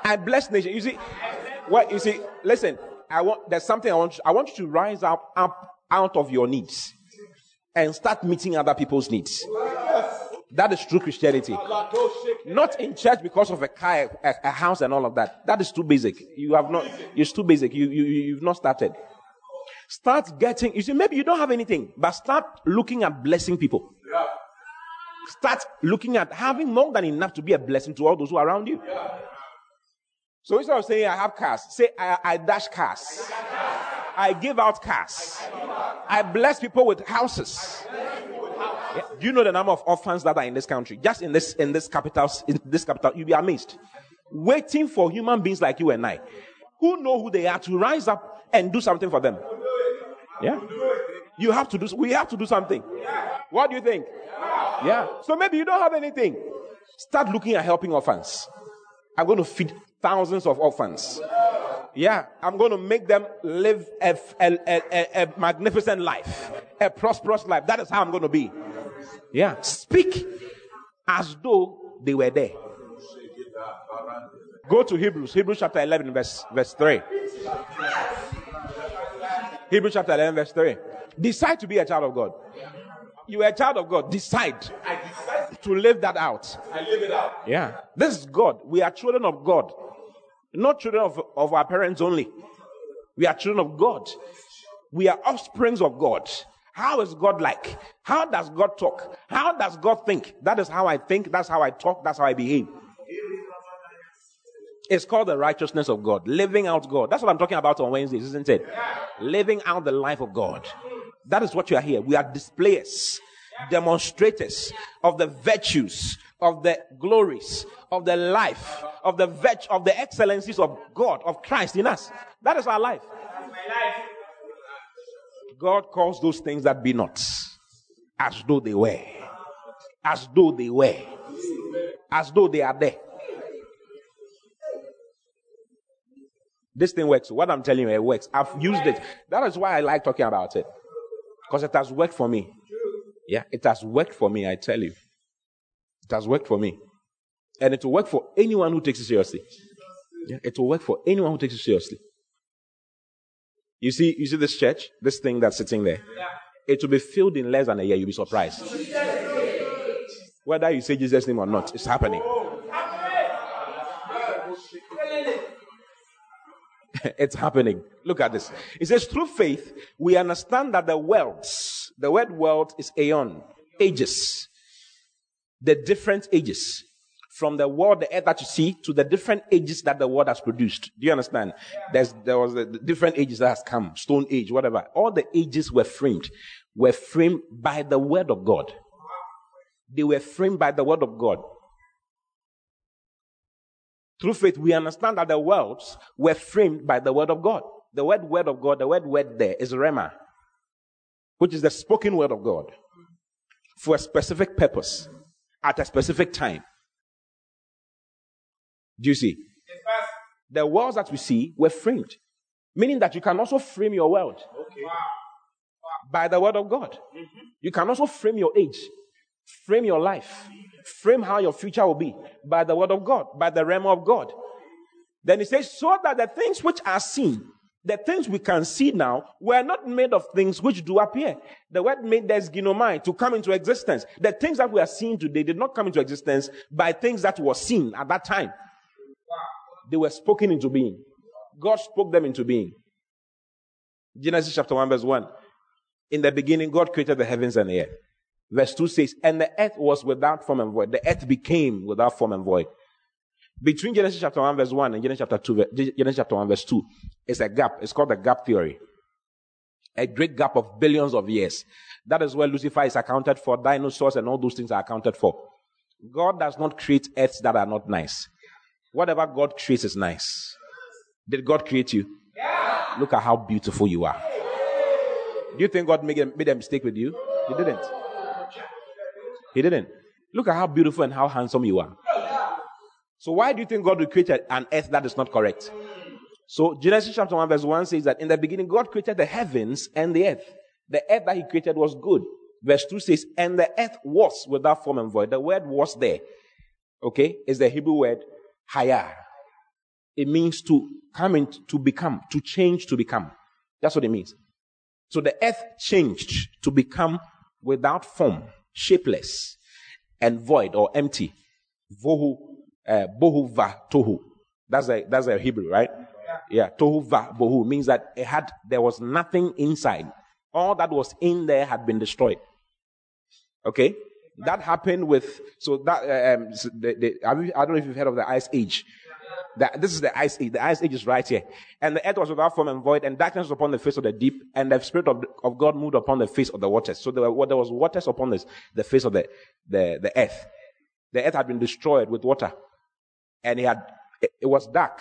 I bless nation. You see, what you see, listen, I want there's something I want you, I want you to rise up up out of your needs and start meeting other people's needs. That is true Christianity. Not in church because of a car, a, a, house, and all of that. That is too basic. You have not. It's too basic. You you you've not started. Start getting. You see, maybe you don't have anything, but start looking at blessing people. Start looking at having more than enough to be a blessing to all those who are around you. So instead of saying I have cars, say I, I dash cars. I give out cars. I bless people with houses. Yeah. Do you know the number of orphans that are in this country? Just in this in this capital, in this capital, you'll be amazed. Waiting for human beings like you and I, who know who they are, to rise up and do something for them. Yeah. You have to do. We have to do something. What do you think? Yeah. So maybe you don't have anything. Start looking at helping orphans. I'm going to feed thousands of orphans. Yeah, I'm going to make them live a, a, a, a, magnificent life, a prosperous life. That is how I'm going to be. Yeah, speak as though they were there. Go to Hebrews, Hebrews chapter 11, verse, verse 3. Hebrews chapter 11, verse 3. Decide to be a child of God. You are a child of God. Decide to live that out. I live it out. Yeah. This is God. We are children of God. Not children of, of our parents only. We are children of God. We are offsprings of God. How is God like? How does God talk? How does God think? That is how I think. That's how I talk. That's how I behave. It's called the righteousness of God. Living out God. That's what I'm talking about on Wednesdays, isn't it? Living out the life of God. That is what you are here. We are displayers, demonstrators of the virtues, of the glories, of the life, of the virtue, of the excellencies of God, of Christ in us. That is our life. God calls those things that be not as though they were. As though they were. As though they are there. This thing works. What I'm telling you, it works. I've used it. That is why I like talking about it. Because it has worked for me. Yeah, it has worked for me, I tell you. It has worked for me. And it will work for anyone who takes it seriously. Yeah, it will work for anyone who takes it seriously. You see, you see this church, this thing that's sitting there. It will be filled in less than a year. You'll be surprised. Whether you say Jesus' name or not, it's happening. *laughs* it's happening. Look at this. It says, through faith, we understand that the worlds, the word world is aeon, ages, the different ages. From the world, the earth that you see, to the different ages that the world has produced. Do you understand? There's, there was the different ages that has come, stone age, whatever. All the ages were framed, were framed by the word of God. They were framed by the word of God. Through faith, we understand that the worlds were framed by the word of God. The word word of God, the word word there is rhema, which is the spoken word of God for a specific purpose at a specific time. Do you see? The worlds that we see were framed, meaning that you can also frame your world okay. by the word of God. Mm-hmm. You can also frame your age, frame your life frame how your future will be by the word of God, by the rhema of God. Then he says, so that the things which are seen, the things we can see now, were not made of things which do appear. The word made there's ginomai to come into existence. The things that we are seeing today did not come into existence by things that were seen at that time. They were spoken into being. God spoke them into being. Genesis chapter 1, verse 1. In the beginning, God created the heavens and the earth. Verse 2 says, And the earth was without form and void. The earth became without form and void. Between Genesis chapter 1, verse 1 and Genesis chapter 2, Genesis chapter 1, verse 2, it's a gap. It's called the gap theory. A great gap of billions of years. That is where Lucifer is accounted for, dinosaurs and all those things are accounted for. God does not create earths that are not nice. Whatever God creates is nice. Did God create you? Yeah. Look at how beautiful you are. Do you think God made a, made a mistake with you? He didn't. He didn't. Look at how beautiful and how handsome you are. So why do you think God will create an earth that is not correct? So Genesis chapter 1 verse 1 says that in the beginning God created the heavens and the earth. The earth that he created was good. Verse 2 says, and the earth was without form and void. The word was there. Okay? Is the Hebrew word hayah. It means to come in, to become, to change to become. That's what it means. So the earth changed to become without form shapeless and void or empty. Vohu, uh, bohu va tohu. That's a, that's a Hebrew, right? Yeah, tohu va bohu means that it had, there was nothing inside. All that was in there had been destroyed. Okay? That happened with, so that, um, so the, the, I don't know if you've heard of the Ice Age. That this is the ice age. The ice age is right here. And the earth was without form and void, and darkness was upon the face of the deep, and the spirit of, of God moved upon the face of the waters. So there, were, there was waters upon this, the face of the, the, the earth. The earth had been destroyed with water. And it had it, was dark.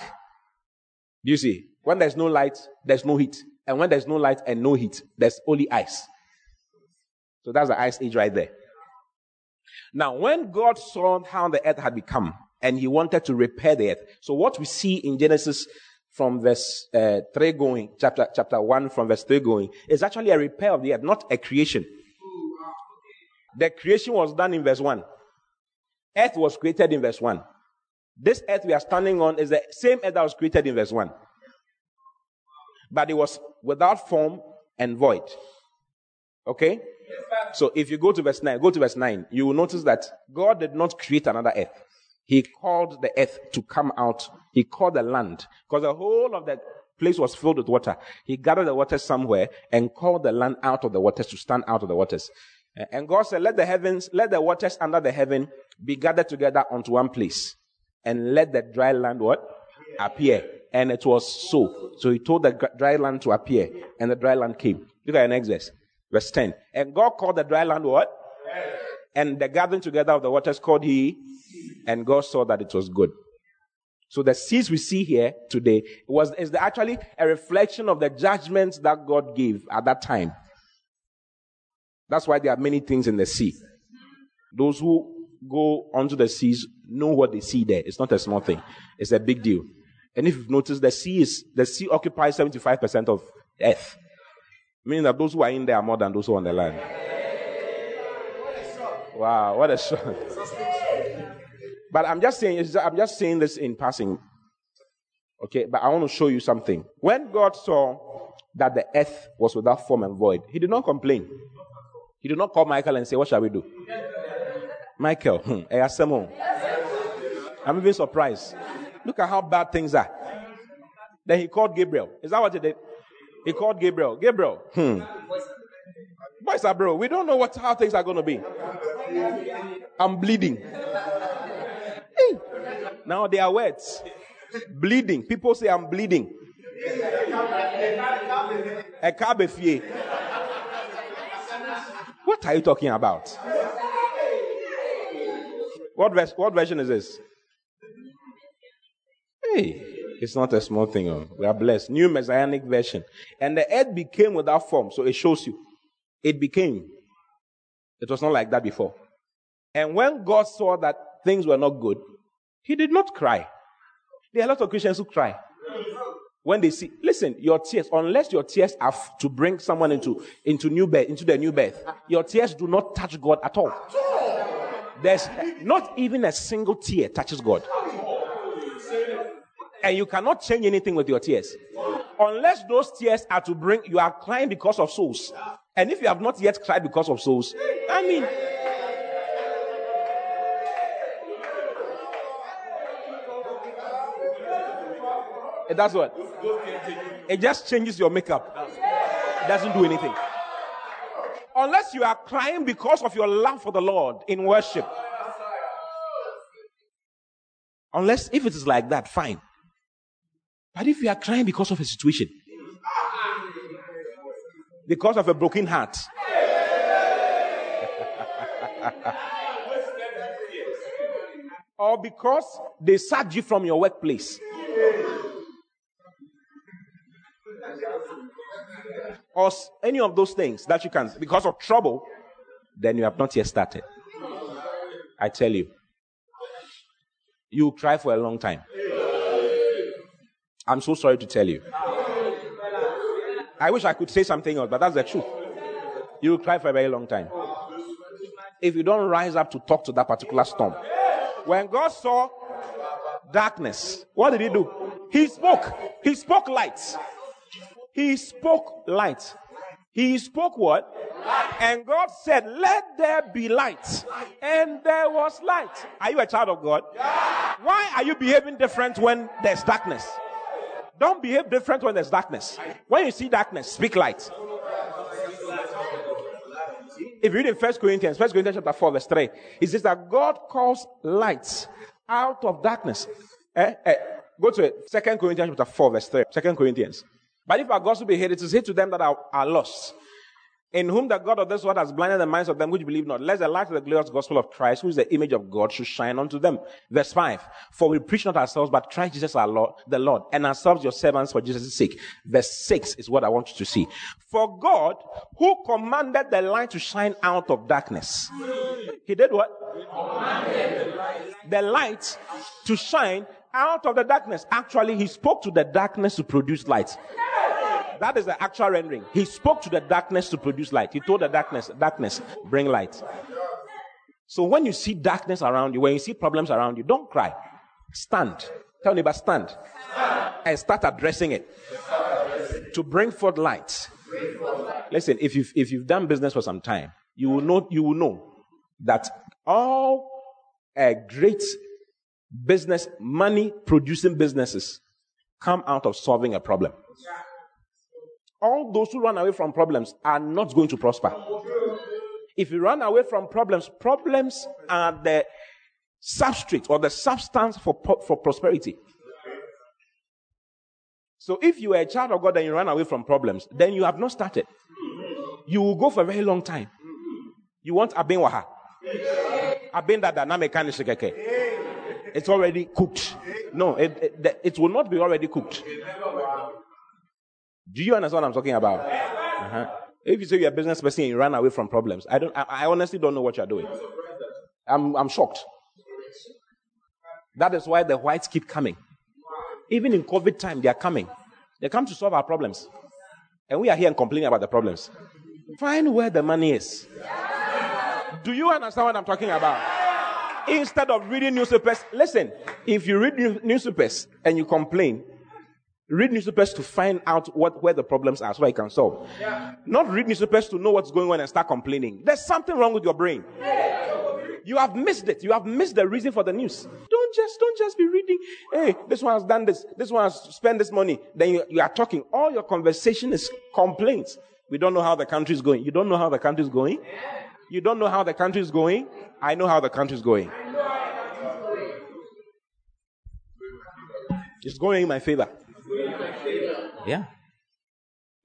Do you see? When there's no light, there's no heat. And when there's no light and no heat, there's only ice. So that's the ice age right there. Now, when God saw how the earth had become, and he wanted to repair the earth. So what we see in Genesis from verse uh, 3 going, chapter, chapter 1 from verse 3 going, is actually a repair of the earth, not a creation. The creation was done in verse 1. Earth was created in verse 1. This earth we are standing on is the same earth that was created in verse 1. But it was without form and void. Okay? So if you go to verse 9, go to verse 9, you will notice that God did not create another earth. He called the earth to come out. He called the land because the whole of the place was filled with water. He gathered the waters somewhere and called the land out of the waters to stand out of the waters. And God said, let the heavens, let the waters under the heaven be gathered together onto one place and let the dry land what? Appear. And it was so. So he told the dry land to appear and the dry land came. Look at the next verse. Verse 10. And God called the dry land what? And the gathering together of the waters called he and God saw that it was good. So the seas we see here today was is actually a reflection of the judgments that God gave at that time. That's why there are many things in the sea. Those who go onto the seas know what they see there. It's not a small thing. It's a big deal. And if you've noticed, the sea is the sea occupies 75% of earth. Meaning that those who are in there are more than those who are on the land. Wow, what a shock. But I'm just saying, I'm just saying this in passing. Okay, but I want to show you something. When God saw that the earth was without form and void, he did not complain. He did not call Michael and say, What shall we do? Michael, hmm, I'm even surprised. Look at how bad things are. Then he called Gabriel. Is that what he did? He called Gabriel. Gabriel, hmm. Boys are bro. We don't know what how things are going to be. I'm bleeding. Hey. Now they are wet. Bleeding. People say I'm bleeding. What are you talking about? What, vers- what version is this? Hey, it's not a small thing. Oh. We are blessed. New Messianic version. And the earth became without form. So it shows you. It became. It was not like that before. And when God saw that things were not good, he did not cry. There are a lot of Christians who cry when they see. Listen, your tears, unless your tears are f- to bring someone into into new birth, into the new birth, your tears do not touch God at all. There's not even a single tear touches God. And you cannot change anything with your tears. Unless those tears are to bring, you are crying because of souls. And if you have not yet cried because of souls, I mean, does what? It just changes your makeup. It doesn't do anything. Unless you are crying because of your love for the Lord in worship. Unless, if it is like that, fine. But if you are crying because of a situation, because of a broken heart, *laughs* or because they sacked you from your workplace, or any of those things that you can, because of trouble, then you have not yet started. I tell you, you cry for a long time. I'm so sorry to tell you. I wish I could say something else, but that's the truth. You will cry for a very long time. If you don't rise up to talk to that particular storm. When God saw darkness, what did he do? He spoke. He spoke light. He spoke light. He spoke what? And God said, Let there be light. And there was light. Are you a child of God? Why are you behaving different when there's darkness? Don't behave different when there's darkness. When you see darkness, speak light. If you read in 1 Corinthians, 1 Corinthians chapter 4, verse 3, it says that God calls light out of darkness. Eh, eh, go to it. 2 Corinthians chapter 4, verse 3. 2 Corinthians. But if our gospel be hid, it is hid to them that are, are lost in whom the God of this world has blinded the minds of them which believe not, lest the light of the glorious gospel of Christ, who is the image of God, should shine unto them. Verse 5. For we preach not ourselves, but Christ Jesus our Lord, the Lord, and ourselves your servants for Jesus' sake. Verse 6 is what I want you to see. For God, who commanded the light to shine out of darkness. He did what? The light to shine out of the darkness. Actually, he spoke to the darkness to produce light. That is the actual rendering. He spoke to the darkness to produce light. He told the darkness, darkness, bring light. So when you see darkness around you, when you see problems around you, don't cry. Stand. Tell neighbor, stand. And start addressing it. To bring forth light. Listen, if you've, if you've done business for some time, you will know, you will know that all uh, great business, money producing businesses come out of solving a problem all those who run away from problems are not going to prosper. If you run away from problems, problems are the substrate or the substance for, for prosperity. So if you are a child of God and you run away from problems, then you have not started. You will go for a very long time. You want abin waha. Abin that dynamic It's already cooked. No, it, it, it will not be already cooked. Do you understand what I'm talking about? Uh-huh. If you say you're a business person and you run away from problems, I don't. I, I honestly don't know what you're doing. I'm, I'm shocked. That is why the whites keep coming. Even in COVID time, they are coming. They come to solve our problems. And we are here and complaining about the problems. Find where the money is. Do you understand what I'm talking about? Instead of reading newspapers, listen, if you read newspapers and you complain, Read newspapers to find out what, where the problems are so I can solve. Yeah. Not read newspapers to know what's going on and start complaining. There's something wrong with your brain. You have missed it. You have missed the reason for the news. Don't just don't just be reading. Hey, this one has done this. This one has spent this money. Then you, you are talking. All your conversation is complaints. We don't know how the country is going. You don't know how the country is going. You don't know how the country is going. I know how the country is going. It's going in my favor. Yeah.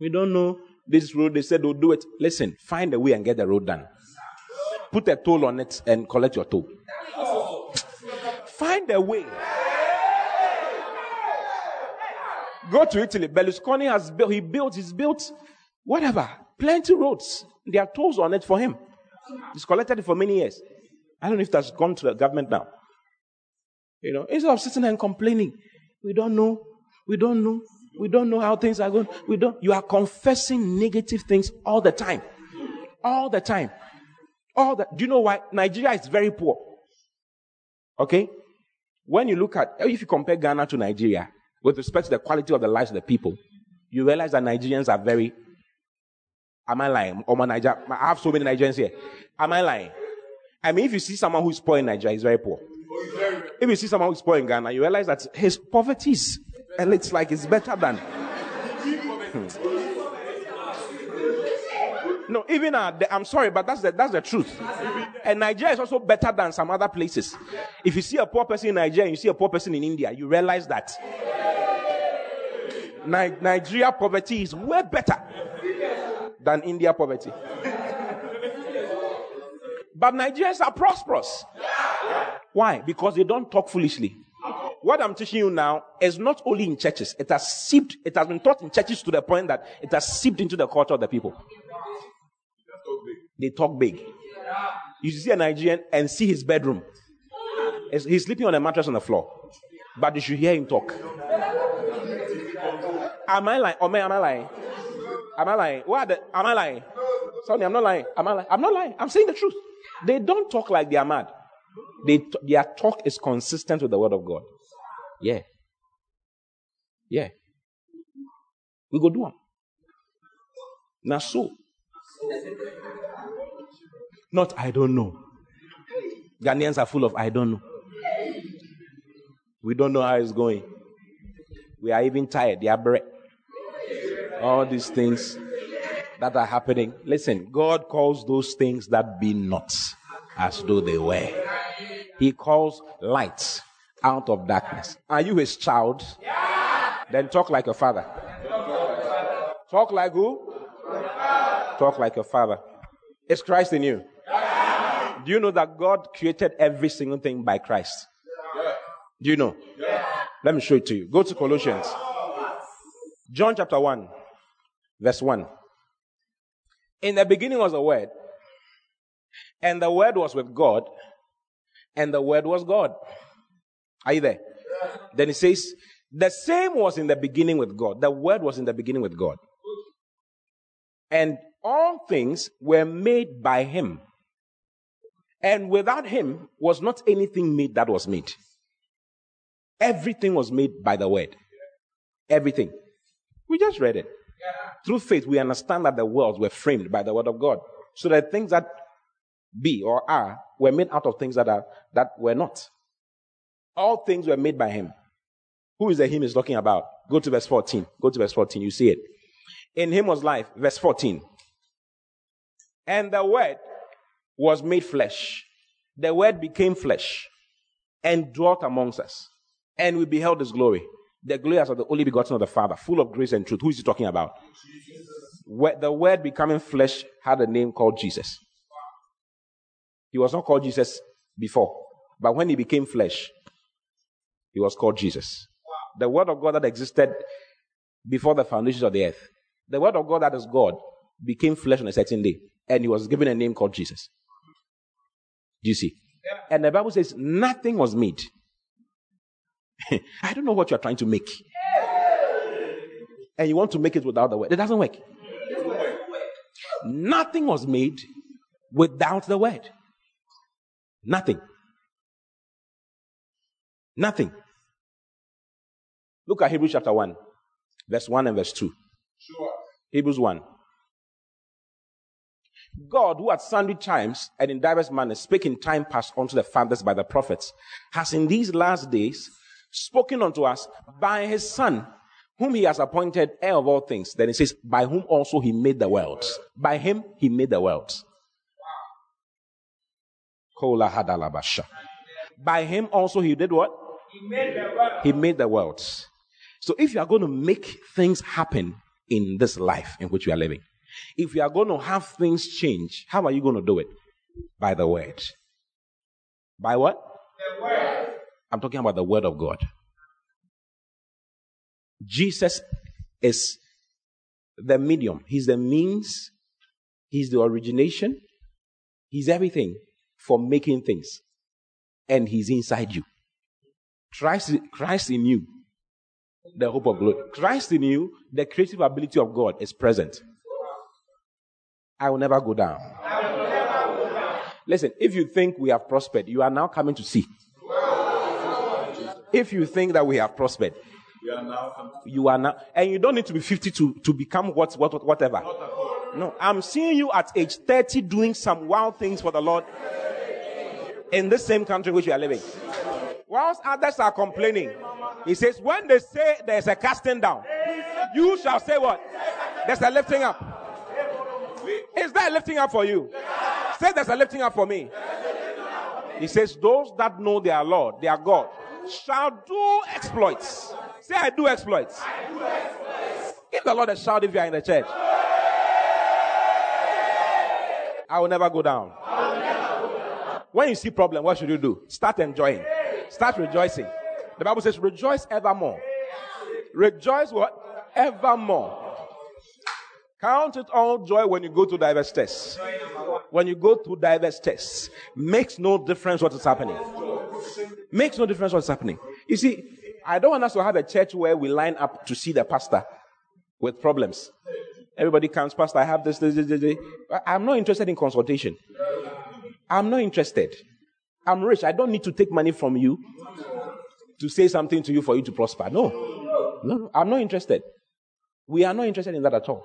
We don't know this road. They said they'll do it. Listen, find a way and get the road done. Put a toll on it and collect your toll. Find a way. Go to Italy. Berlusconi has built, he built, he's built whatever, plenty roads. There are tolls on it for him. He's collected it for many years. I don't know if that's gone to the government now. You know, instead of sitting and complaining, we don't know, we don't know, we don't know how things are going. We don't. You are confessing negative things all the time, all the time, all the. Do you know why Nigeria is very poor? Okay, when you look at if you compare Ghana to Nigeria with respect to the quality of the lives of the people, you realize that Nigerians are very. Am I lying? Or Niger, I have so many Nigerians here. Am I lying? I mean, if you see someone who's poor in Nigeria, he's very poor. Oh, if you see someone who's poor in Ghana, you realize that his poverty is, and it's like it's better than. Hmm. No, even uh, the, I'm sorry, but that's the, that's the truth. And Nigeria is also better than some other places. If you see a poor person in Nigeria and you see a poor person in India, you realize that Ni- Nigeria poverty is way better than India poverty. But Nigerians are prosperous. Why? Because they don't talk foolishly. What I'm teaching you now is not only in churches, it has seeped, it has been taught in churches to the point that it has seeped into the culture of the people. They talk big. You see a Nigerian and see his bedroom. He's sleeping on a mattress on the floor. But you should hear him talk. Am I lying? Or am I lying? Am I lying? What? The, am I lying? Sorry, I'm not lying. Am I lying? I'm not lying. I'm saying the truth. They don't talk like they are mad. They their talk is consistent with the word of God. Yeah. Yeah. We go do them. Now so. Not I don't know. Ghanaians are full of I don't know. We don't know how it's going. We are even tired. They are bre- All these things that are happening. Listen, God calls those things that be not as though they were. He calls light out of darkness. Are you his child? Yeah. Then talk like your father. Talk like who? Talk like your father. Is Christ in you? Yeah. Do you know that God created every single thing by Christ? Yeah. Do you know? Let me show it to you. Go to Colossians. John chapter 1, verse 1. In the beginning was the Word, and the Word was with God, and the Word was God. Are you there? Then it says, the same was in the beginning with God. The Word was in the beginning with God. And all things were made by Him. And without Him was not anything made that was made. Everything was made by the Word. Everything. We just read it. Through faith, we understand that the worlds were framed by the Word of God. So that things that be or are were made out of things that are that were not. All things were made by him. Who is the him is talking about? Go to verse 14. Go to verse 14. You see it. In him was life. Verse 14. And the word was made flesh. The word became flesh and dwelt amongst us. And we beheld his glory. The glory as of the only begotten of the Father, full of grace and truth. Who is he talking about? The word becoming flesh had a name called Jesus. He was not called Jesus before, but when he became flesh, he was called Jesus. The word of God that existed before the foundations of the earth, the word of God that is God, became flesh on a certain day, and he was given a name called Jesus. Do you see? Yeah. And the Bible says nothing was made. *laughs* I don't know what you're trying to make. And you want to make it without the word. It doesn't work. Nothing was made without the word. Nothing. Nothing. Look at Hebrews chapter 1, verse 1 and verse 2. Sure. Hebrews 1. God, who at sundry times and in diverse manners spake in time past unto the fathers by the prophets, has in these last days spoken unto us by his Son, whom he has appointed heir of all things. Then it says, by whom also he made the world. By him he made the world. By him also he did what? He made the world. He made the world. So if you are going to make things happen in this life in which we are living, if you are going to have things change, how are you going to do it? By the word. By what? The word. I'm talking about the word of God. Jesus is the medium. He's the means. He's the origination. He's everything for making things. And he's inside you. Christ, Christ in you, the hope of glory. Christ in you, the creative ability of God is present. I will never go down. Listen, if you think we have prospered, you are now coming to see. If you think that we have prospered, We are now you are now, and you don't need to be 50 to, to become what, what, whatever. No, I'm seeing you at age 30 doing some wild things for the Lord in this same country which you are living. Whilst others are complaining, he says, when they say there's a casting down, you shall say what? There's a lifting up. Is there a lifting up for you? Say there's a lifting up for me. He says, those that know their Lord, their God, shall do exploits. Say, I do exploits. Give the Lord a shout if you are in the church. I will never go down. When you see problem, what should you do? Start enjoying. Start rejoicing. The Bible says, rejoice evermore. Rejoice what? Evermore. Count it all joy when you go to diverse tests. When you go through diverse tests, makes no difference what is happening. Makes no difference what's happening. You see, I don't want us to have a church where we line up to see the pastor with problems. Everybody comes, Pastor, I have this, this, this, this. this. I'm not interested in consultation. I'm not interested. I'm rich. I don't need to take money from you to say something to you for you to prosper. No. No. I'm not interested. We are not interested in that at all.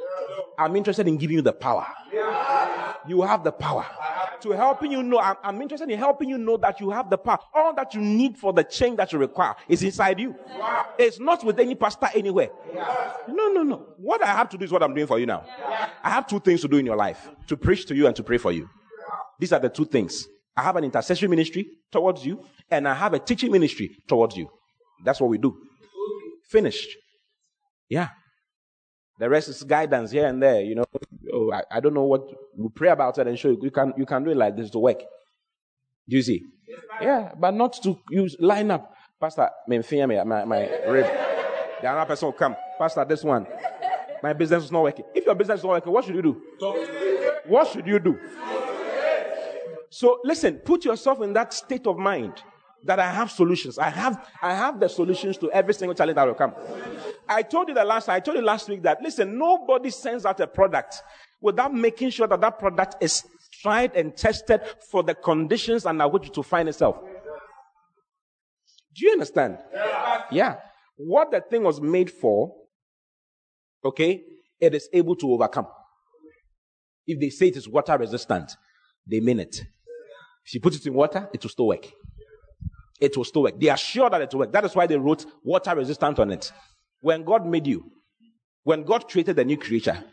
I'm interested in giving you the power. You have the power. To helping you know, I'm, I'm interested in helping you know that you have the power. All that you need for the change that you require is inside you. It's not with any pastor anywhere. No, no, no. What I have to do is what I'm doing for you now. I have two things to do in your life to preach to you and to pray for you. These are the two things. I have an intercessory ministry towards you, and I have a teaching ministry towards you. That's what we do. Finished. Yeah. The rest is guidance here and there. You know, oh, I, I don't know what we pray about it and show you. You can you can do it like this to work. Do you see? Yeah, but not to use line up. Pastor, fear my my rib. The other person will come. Pastor, this one. My business is not working. If your business is not working, what should you do? What should you do? So listen, put yourself in that state of mind that I have solutions. I have I have the solutions to every single challenge that will come. I told you the last I told you last week that listen, nobody sends out a product without making sure that that product is tried and tested for the conditions under which to find itself. Do you understand? Yeah. What the thing was made for, okay, it is able to overcome. If they say it is water resistant, they mean it. If you put it in water, it will still work. It will still work. They are sure that it will work. That is why they wrote water resistant on it. When God made you, when God created the new creature,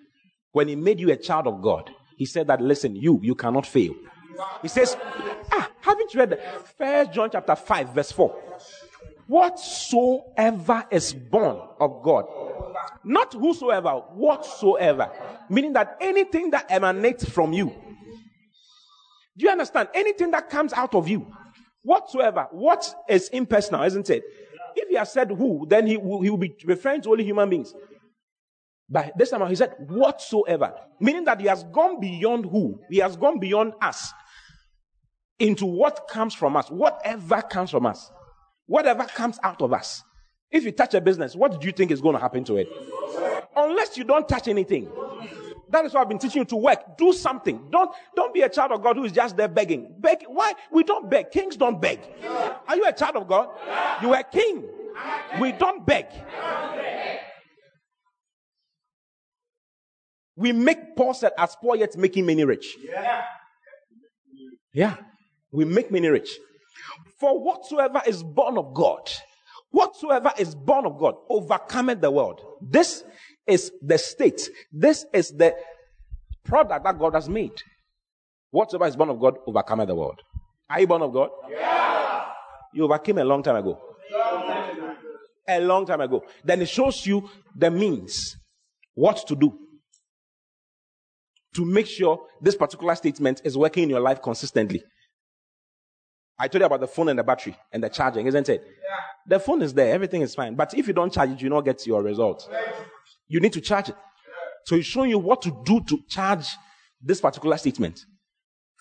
when He made you a child of God, He said that, listen, you, you cannot fail. He says, ah, haven't you read First John chapter 5, verse 4? Whatsoever is born of God, not whosoever, whatsoever, meaning that anything that emanates from you, do you understand? Anything that comes out of you, whatsoever, what is impersonal, isn't it? If he has said who, then he will, he will be referring to only human beings. But this time he said whatsoever, meaning that he has gone beyond who, he has gone beyond us into what comes from us, whatever comes from us, whatever comes out of us. If you touch a business, what do you think is going to happen to it? Unless you don't touch anything. That is why I've been teaching you to work. Do something. Don't, don't be a child of God who is just there begging. Beg. Why? We don't beg. Kings don't beg. Are you a child of God? You are a king. We don't beg. We make Paul said, as poor yet making many rich. Yeah. Yeah. We make many rich. For whatsoever is born of God, whatsoever is born of God overcometh the world. This is the state. This is the product that God has made. Whatsoever is born of God overcometh the world. Are you born of God? Yeah. You overcame a long time ago. A long time ago. Then it shows you the means, what to do to make sure this particular statement is working in your life consistently. I told you about the phone and the battery and the charging, isn't it? Yeah. The phone is there, everything is fine. But if you don't charge it, you don't get your results. You need to charge it. So he's showing you what to do to charge this particular statement.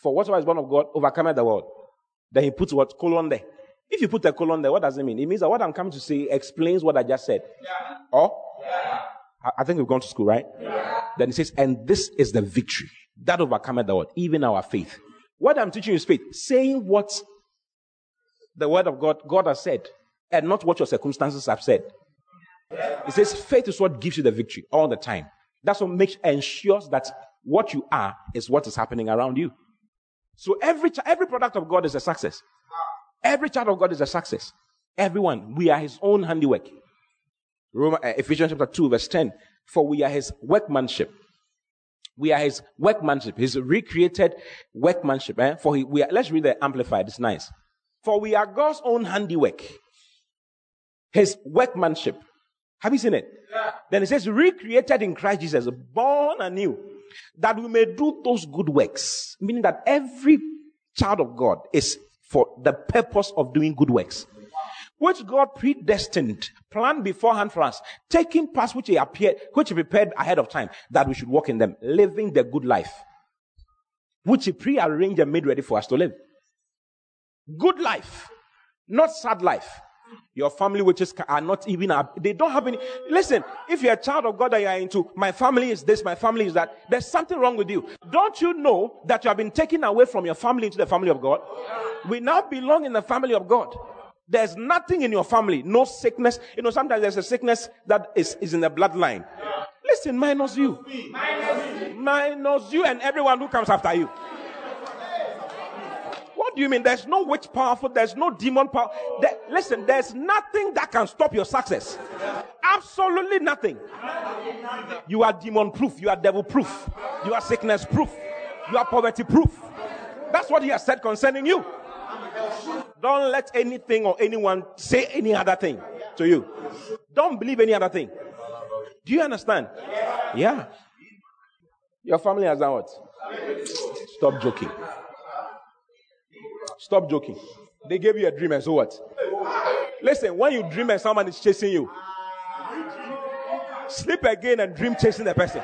For whatever is born of God, overcome the world. Then he puts what colon there. If you put a colon there, what does it mean? It means that what I'm coming to say explains what I just said. Yeah. Or Yeah. I- I think we've gone to school, right? Then it says, and this is the victory that overcometh the world, even our faith. What I'm teaching you is faith, saying what the word of God, God has said, and not what your circumstances have said. It says faith is what gives you the victory all the time. That's what makes ensures that what you are is what is happening around you. So every every product of God is a success. Every child of God is a success. Everyone, we are His own handiwork. Uh, Ephesians chapter 2, verse 10. For we are his workmanship. We are his workmanship, his recreated workmanship. Eh? For he, we are, let's read the Amplified, it's nice. For we are God's own handiwork, his workmanship. Have you seen it? Then it says, recreated in Christ Jesus, born anew, that we may do those good works. Meaning that every child of God is for the purpose of doing good works which God predestined, planned beforehand for us, taking paths which he appeared, which he prepared ahead of time, that we should walk in them, living the good life, which he prearranged and made ready for us to live. Good life, not sad life. Your family witches ca- are not even, they don't have any. Listen, if you're a child of God that you're into, my family is this, my family is that, there's something wrong with you. Don't you know that you have been taken away from your family into the family of God? We now belong in the family of God. There's nothing in your family, no sickness. You know, sometimes there's a sickness that is, is in the bloodline. Listen, minus you. Minus you and everyone who comes after you. Do you mean? There's no witch powerful, there's no demon power. There- listen, there's nothing that can stop your success. Absolutely nothing. You are demon proof, you are devil proof, you are sickness proof, you are poverty proof. That's what he has said concerning you. Don't let anything or anyone say any other thing to you. Don't believe any other thing. Do you understand? Yeah. Your family has done what? Stop joking. Stop joking. They gave you a dream and so what? Listen, when you dream and someone is chasing you, sleep again and dream chasing the person.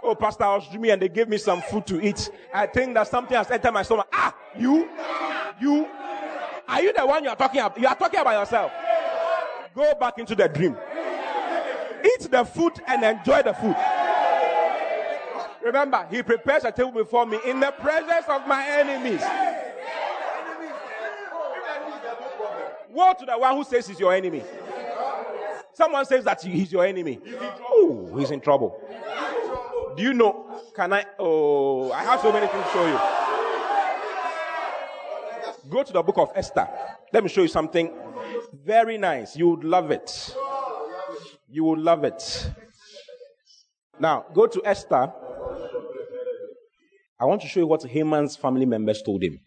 Oh, Pastor, I was dreaming and they gave me some food to eat. I think that something has entered my stomach. Ah, you, you, are you the one you are talking about? You are talking about yourself. Go back into the dream. Eat the food and enjoy the food. Remember, he prepares a table before me in the presence of my enemies. Woe to the one who says he's your enemy. Someone says that he's your enemy. Oh, he's in trouble. Do you know? Can I? Oh, I have so many things to show you. Go to the book of Esther. Let me show you something very nice. You would love it. You would love it. Now, go to Esther. I want to show you what Haman's family members told him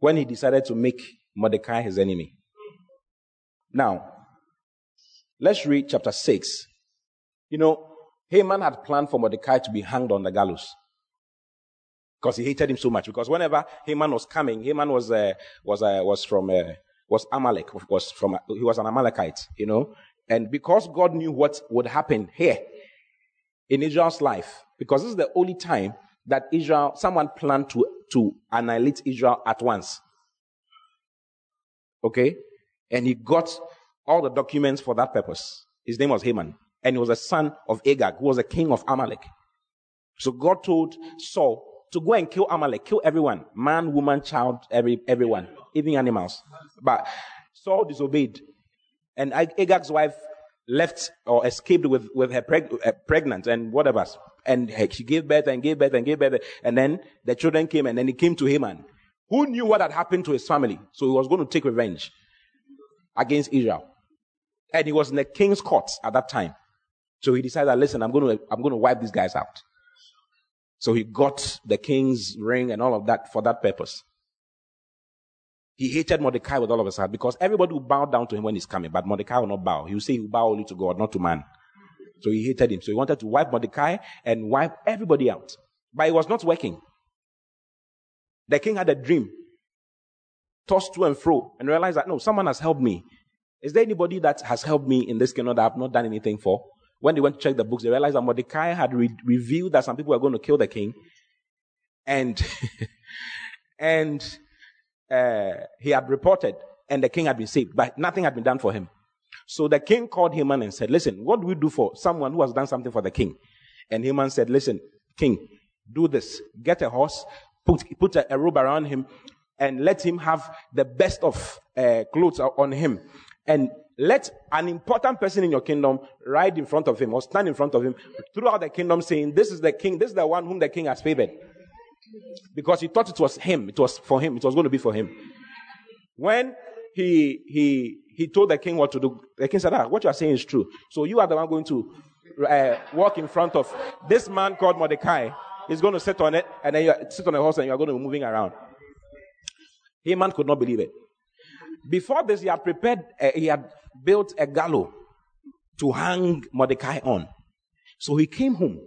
when he decided to make Mordecai his enemy. Now, let's read chapter 6. You know, Haman had planned for Mordecai to be hanged on the gallows because he hated him so much. Because whenever Haman was coming, Haman was uh, was uh, was from uh, was Amalek, was from he was an Amalekite, you know. And because God knew what would happen here in Israel's life, because this is the only time that Israel someone planned to to annihilate Israel at once. Okay, and he got all the documents for that purpose. His name was Haman and he was a son of Agag, who was a king of Amalek. So God told Saul to go and kill Amalek, kill everyone, man, woman, child, every, everyone, even animals. But Saul disobeyed. And Agag's wife left or escaped with, with her preg- uh, pregnant and whatever. And she gave birth and gave birth and gave birth. And then the children came and then he came to Haman, who knew what had happened to his family. So he was going to take revenge against Israel. And he was in the king's court at that time. So he decided, listen, I'm going to, I'm going to wipe these guys out. So he got the king's ring and all of that for that purpose. He hated Mordecai with all of his heart because everybody will bow down to him when he's coming, but Mordecai will not bow. He will say he will bow only to God, not to man. So he hated him. So he wanted to wipe Mordecai and wipe everybody out. But it was not working. The king had a dream, tossed to and fro, and realized that no, someone has helped me. Is there anybody that has helped me in this kingdom that I've not done anything for? When they went to check the books, they realized that Mordecai had re- revealed that some people were going to kill the king, and *laughs* and uh, he had reported, and the king had been saved, but nothing had been done for him. So the king called Haman and said, Listen, what do we do for someone who has done something for the king? And Haman said, Listen, king, do this. Get a horse, put, put a, a robe around him, and let him have the best of uh, clothes on him. And let an important person in your kingdom ride in front of him or stand in front of him throughout the kingdom saying, This is the king, this is the one whom the king has favored. Because he thought it was him, it was for him, it was going to be for him. When he he he told the king what to do, the king said, Ah, what you are saying is true. So you are the one going to uh, walk in front of this man called Mordecai. He's going to sit on it, and then you sit on a horse and you are going to be moving around. Haman could not believe it. Before this, he had prepared, uh, he had built a gallows to hang Mordecai on. So he came home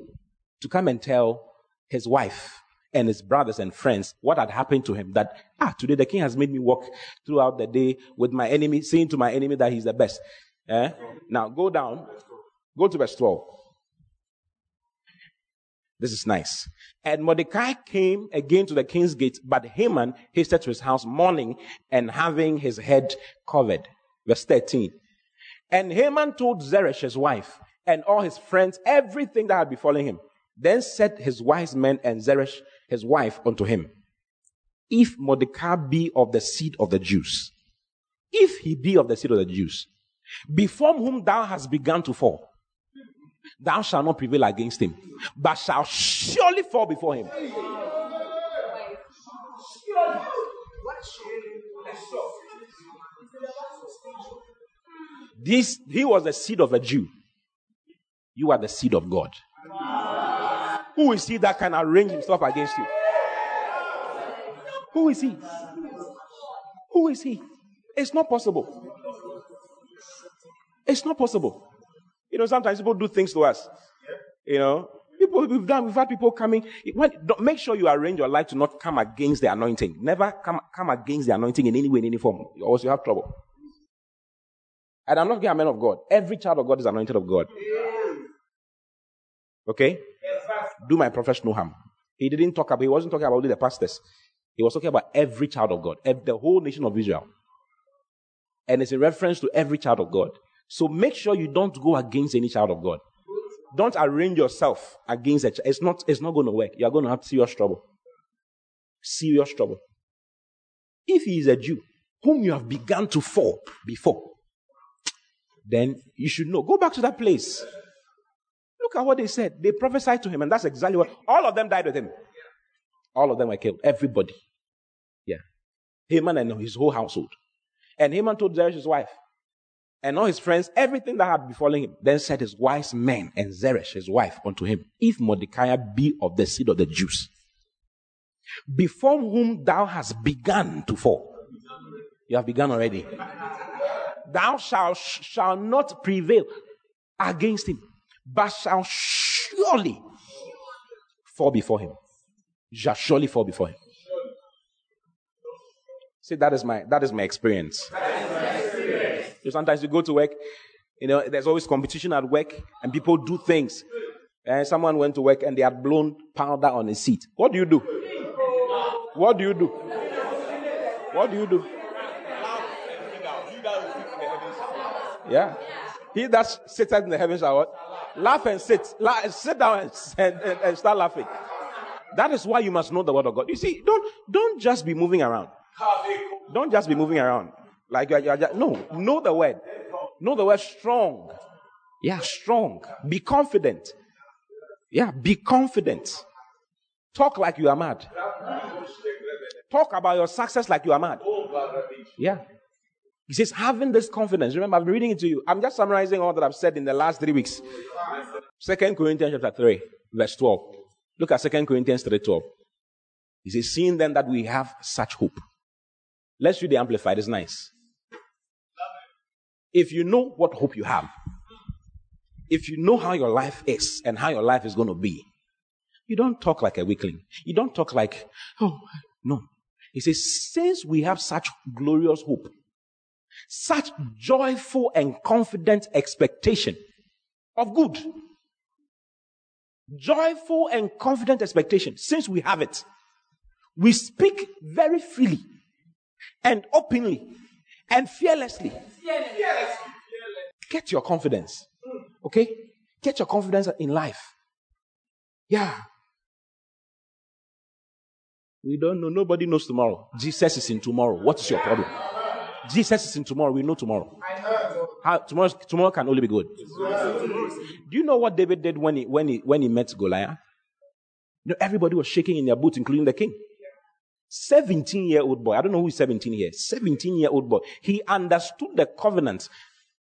to come and tell his wife and his brothers and friends what had happened to him. That, ah, today the king has made me walk throughout the day with my enemy, saying to my enemy that he's the best. Eh? Now go down, go to verse 12. This is nice. And Mordecai came again to the king's gate, but Haman hasted to his house mourning and having his head covered. Verse 13. And Haman told Zeresh, his wife, and all his friends everything that had befallen him. Then said his wise men and Zeresh, his wife, unto him, If Mordecai be of the seed of the Jews, if he be of the seed of the Jews, before whom thou hast begun to fall, thou shalt not prevail against him, but shalt surely fall before him. This he was the seed of a Jew. You are the seed of God. Who is he that can arrange himself against you? Who is he? Who is he? It's not possible. It's not possible. You know, sometimes people do things to us. You know, people we've done. We've had people coming. Make sure you arrange your life to not come against the anointing. Never come come against the anointing in any way, in any form, or else you have trouble. And I'm not getting a man of God. Every child of God is anointed of God. Okay? Do my prophets no harm. He didn't talk about, he wasn't talking about only the pastors. He was talking about every child of God, the whole nation of Israel. And it's a reference to every child of God. So make sure you don't go against any child of God. Don't arrange yourself against it. It's not, it's not going to work. You're going to have serious trouble. Serious trouble. If he is a Jew, whom you have begun to fall before, then you should know. Go back to that place. Look at what they said. They prophesied to him, and that's exactly what all of them died with him. All of them were killed. Everybody. Yeah. Haman and his whole household. And Haman told Zeresh, his wife, and all his friends, everything that had befallen him. Then said his wise men and Zeresh, his wife, unto him, If Mordecai be of the seed of the Jews, before whom thou hast begun to fall, you have begun already thou shalt shall not prevail against him, but shall surely fall before him. Shall surely fall before him. See, that is my that is my experience. So sometimes you go to work, you know, there's always competition at work, and people do things. And someone went to work and they had blown powder on his seat. What do you do? What do you do? What do you do? Yeah. He that sits in the heavens what? Laugh and sit. La- sit down and, and, and, start laughing. That is why you must know the word of God. You see, don't don't just be moving around. Don't just be moving around like you are, you are just, no. Know the word. Know the word strong. Yeah, strong. Be confident. Yeah, be confident. Talk like you are mad. Talk about your success like you are mad. Yeah. He says, having this confidence. Remember, I'm reading it to you. I'm just summarizing all that I've said in the last three weeks. Second Corinthians chapter 3, verse 12. Look at Second Corinthians 3 12. He says, seeing then that we have such hope. Let's read the Amplified. It's nice. If you know what hope you have, if you know how your life is and how your life is going to be, you don't talk like a weakling. You don't talk like, oh, no. He says, since we have such glorious hope, such joyful and confident expectation of good, joyful and confident expectation, since we have it, we speak very freely and openly and fearlessly. Get your confidence. Okay? Get your confidence in life. Yeah. We don't know. Nobody knows tomorrow. Jesus is in tomorrow. What is your problem? Jesus is in tomorrow. We know tomorrow. How, tomorrow, tomorrow can only be good. Do you know what David did when he, when he, when he met Goliath? You know, everybody was shaking in their boots, including the king. 17 year old boy. I don't know who is 17 here. 17 year old boy. He understood the covenant.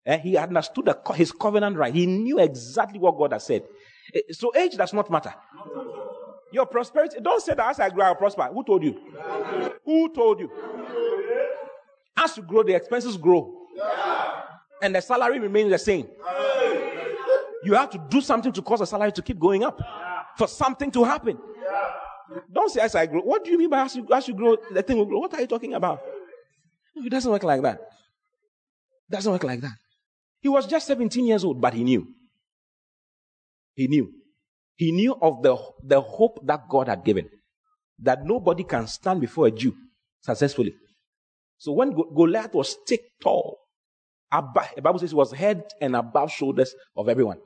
Eh? He understood the, his covenant right. He knew exactly what God has said. Eh, so age does not matter. Your prosperity, don't say that as I grow, I'll prosper. Who told you? Who told you? As you grow, the expenses grow. And the salary remains the same. You have to do something to cause the salary to keep going up. For something to happen. Don't say as I grow. What do you mean by as you, as you grow, the thing will grow? What are you talking about? it doesn't work like that. It doesn't work like that. He was just 17 years old, but he knew. He knew. He knew of the, the hope that God had given. That nobody can stand before a Jew successfully. So when Goliath was thick, tall, the Bible says he was head and above shoulders of everyone.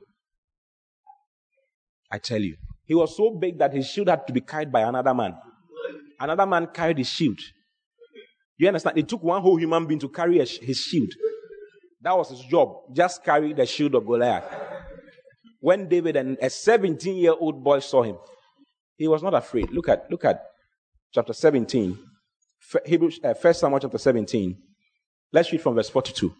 I tell you, he was so big that his shield had to be carried by another man. Another man carried his shield. You understand? It took one whole human being to carry his shield. That was his job. Just carry the shield of Goliath. When David and a 17 year old boy saw him, he was not afraid. Look at, look at chapter 17. Hebrews, uh, 1 Samuel chapter 17. Let's read from verse 42.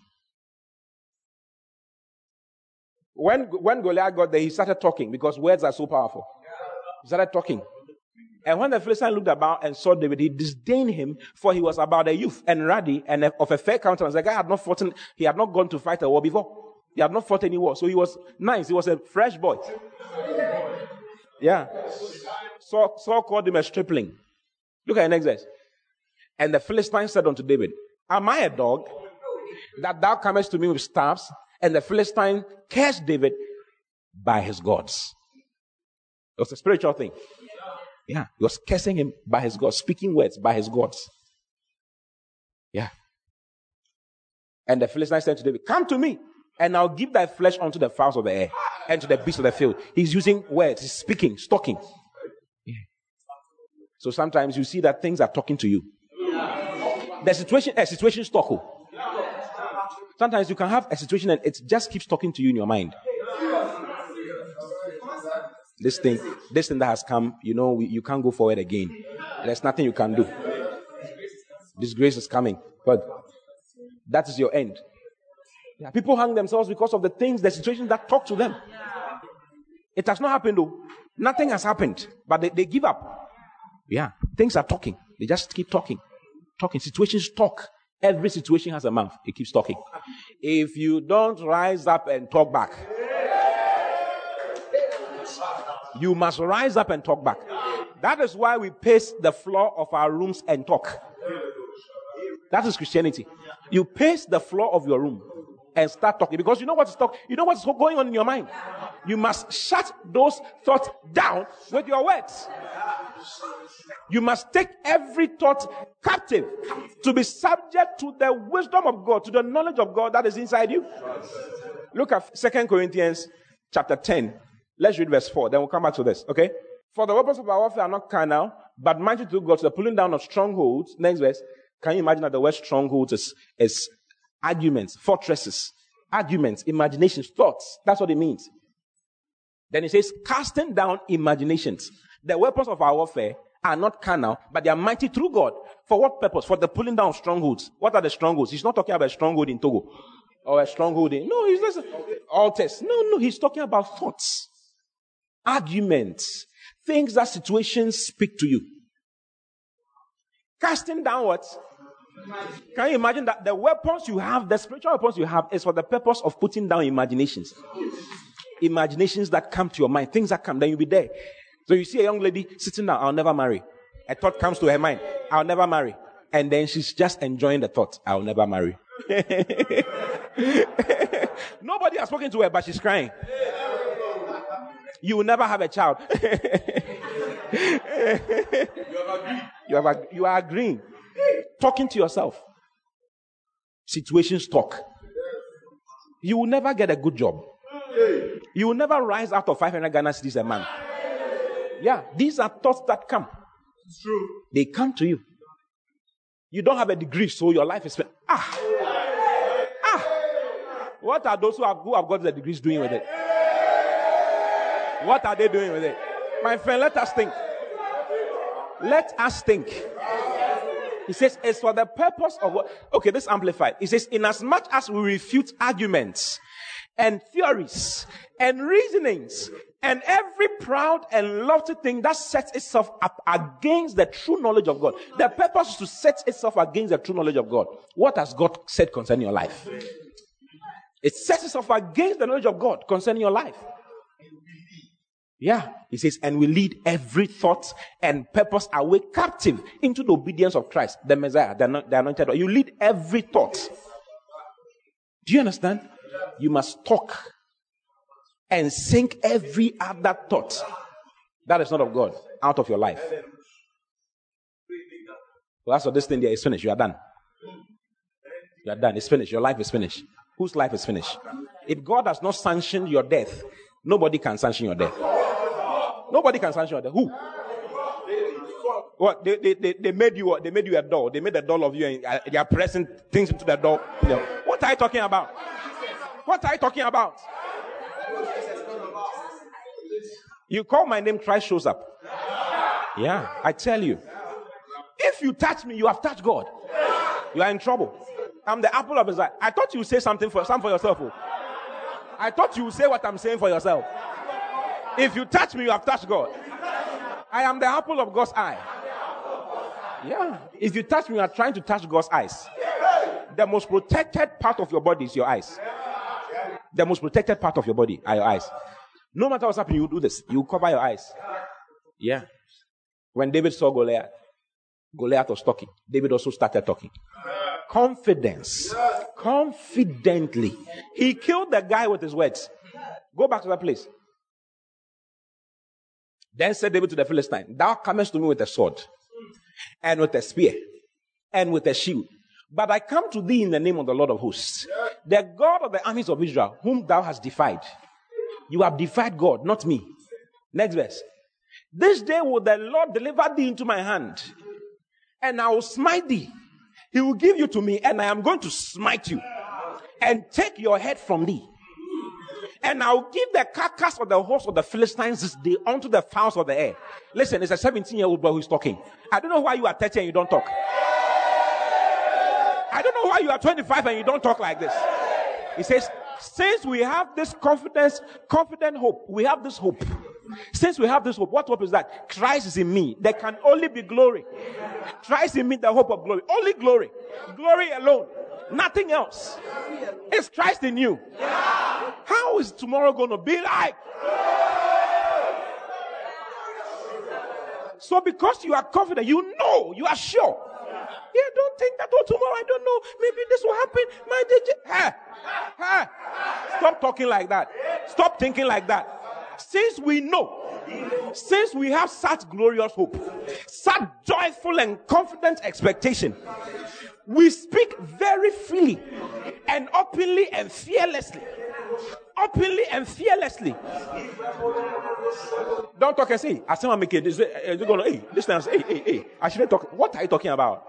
When, when Goliath got there, he started talking because words are so powerful. He started talking. And when the Philistine looked about and saw David, he disdained him, for he was about a youth and ruddy and of a fair countenance. The guy had not fought, in, he had not gone to fight a war before. He had not fought any war. So he was nice. He was a fresh boy. Yeah. Saul, Saul called him a stripling. Look at the next verse. And the Philistine said unto David, Am I a dog that thou comest to me with staffs? And the Philistine cursed David by his gods. It was a spiritual thing. Yeah, he was cursing him by his gods, speaking words by his gods. Yeah. And the Philistine said to David, Come to me, and I'll give thy flesh unto the fowls of the air and to the beasts of the field. He's using words, he's speaking, stalking. Yeah. So sometimes you see that things are talking to you. The situation, a situation stock. Oh. Sometimes you can have a situation and it just keeps talking to you in your mind. This thing, this thing that has come, you know, we, you can't go forward again. There's nothing you can do. This grace is coming, but that is your end. Yeah, people hang themselves because of the things, the situations that talk to them. It has not happened though. Nothing has happened, but they, they give up. Yeah, things are talking. They just keep talking. Talking. Situations talk. Every situation has a mouth. It keeps talking. If you don't rise up and talk back, you must rise up and talk back. That is why we pace the floor of our rooms and talk. That is Christianity. You pace the floor of your room and start talking because you know what's talk. You know what's going on in your mind. You must shut those thoughts down with your words. You must take every thought captive to be subject to the wisdom of God, to the knowledge of God that is inside you. Look at Second Corinthians chapter 10. Let's read verse 4. Then we'll come back to this. Okay? For the weapons of our warfare are not carnal, but mighty to God to the pulling down of strongholds. Next verse. Can you imagine that the word strongholds is, is arguments, fortresses, arguments, imaginations, thoughts. That's what it means. Then it says, casting down imaginations. The weapons of our warfare are not carnal, but they are mighty through God. For what purpose? For the pulling down strongholds. What are the strongholds? He's not talking about a stronghold in Togo or a stronghold in. No, he's not. Altars. No, no, he's talking about thoughts, arguments, things that situations speak to you. Casting down what? Can you imagine that the weapons you have, the spiritual weapons you have, is for the purpose of putting down imaginations? Imaginations that come to your mind, things that come, then you'll be there. So you see a young lady sitting down, I'll never marry. A thought comes to her mind, I'll never marry. And then she's just enjoying the thought, I'll never marry. *laughs* Nobody has spoken to her, but she's crying. You will never have a child. *laughs* you, have, you are agreeing talking to yourself. Situations talk. You will never get a good job. You will never rise out of 500 Ghana cedis a month. Yeah, these are thoughts that come. It's true. They come to you. You don't have a degree, so your life is. Ah! Ah! What are those who have, who have got the degrees doing with it? What are they doing with it? My friend, let us think. Let us think. He says, it's for the purpose of what? Okay, this amplified. He says, in as much as we refute arguments and theories and reasonings and every proud and lofty thing that sets itself up against the true knowledge of God. The purpose is to set itself against the true knowledge of God. What has God said concerning your life? It sets itself against the knowledge of God concerning your life. Yeah. He says, and we lead every thought and purpose away captive into the obedience of Christ, the Messiah, the, the anointed. You lead every thought. Do you understand? You must talk and sink every other thought that is not of God out of your life. Well, that's what this thing there is finished. You are done. You are done. It's finished. Your life is finished. Whose life is finished? If God has not sanctioned your death, nobody can sanction your death. Nobody can sanction that. Who? What they, they, they, they made you they made you a doll. They made a doll of you and uh, they are pressing things into the doll. What are you talking about? What are you talking about? You call my name, Christ shows up. Yeah, I tell you. If you touch me, you have touched God. You are in trouble. I'm the apple of his eye. I thought you would say something for some for yourself. Oh. I thought you would say what I'm saying for yourself. If you touch me, you have touched God. I am the apple of God's eye. Yeah. If you touch me, you are trying to touch God's eyes. The most protected part of your body is your eyes. The most protected part of your body are your eyes. No matter what's happening, you do this. You cover your eyes. Yeah. When David saw Goliath, Goliath was talking. David also started talking. Confidence. Confidently. He killed the guy with his words. Go back to that place. Then said David to the Philistine, Thou comest to me with a sword, and with a spear, and with a shield. But I come to thee in the name of the Lord of hosts, the God of the armies of Israel, whom thou hast defied. You have defied God, not me. Next verse. This day will the Lord deliver thee into my hand, and I will smite thee. He will give you to me, and I am going to smite you, and take your head from thee and I'll give the carcass of the horse of the Philistines this day unto the fowls of the air. Listen, it's a 17 year old boy who's talking. I don't know why you are 30 and you don't talk. I don't know why you are 25 and you don't talk like this. He says, since we have this confidence, confident hope, we have this hope. Since we have this hope, what hope is that? Christ is in me. There can only be glory. Christ in me, the hope of glory. Only glory. Glory alone. Nothing else. It's Christ in you. How is tomorrow going to be like? So, because you are confident, you know, you are sure. Yeah, don't think that, oh, tomorrow I don't know. Maybe this will happen. My DJ. Ha! Ha! Stop talking like that. Stop thinking like that. Since we know, since we have such glorious hope, such joyful and confident expectation, we speak very freely and openly and fearlessly. Openly and fearlessly. Don't talk and say, I see make it. Is it going to, hey, listen, hey, hey, hey. I shouldn't talk. What are you talking about?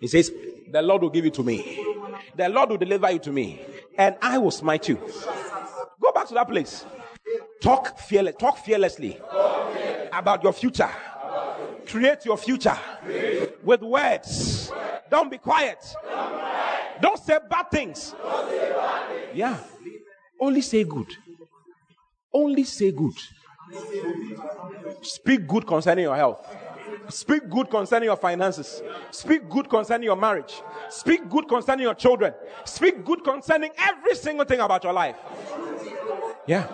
He says, The Lord will give it to me, The Lord will deliver you to me, and I will smite you. Go back to that place. Talk fearless, talk fearlessly about your future. Create your future with words. Don't be quiet. Don't say bad things. Yeah. Only say good. Only say good. Speak good concerning your health. Speak good concerning your finances. Speak good concerning your marriage. Speak good concerning your children. Speak good concerning every single thing about your life. Yeah.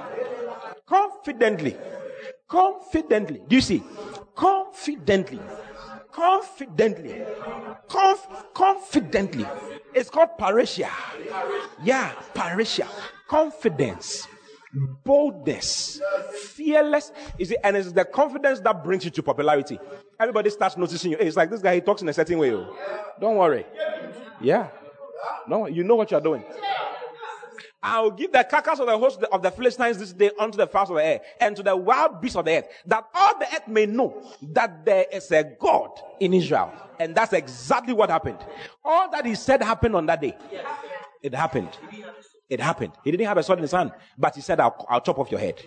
Confidently. Confidently. Do you see? Confidently. Confidently. Conf- confidently. It's called parrhesia. Yeah, parrhesia. Confidence boldness, fearless. Is it, and it's the confidence that brings you to popularity. Everybody starts noticing you. It's like this guy, he talks in a certain way. Oh. Don't worry. Yeah. No, you know what you're doing. I'll give the carcass of the host of the Philistines this day unto the fowls of the air and to the wild beasts of the earth, that all the earth may know that there is a God in Israel. And that's exactly what happened. All that he said happened on that day. It happened. It happened. He didn't have a sword in his hand, but he said, I'll, I'll chop off your head.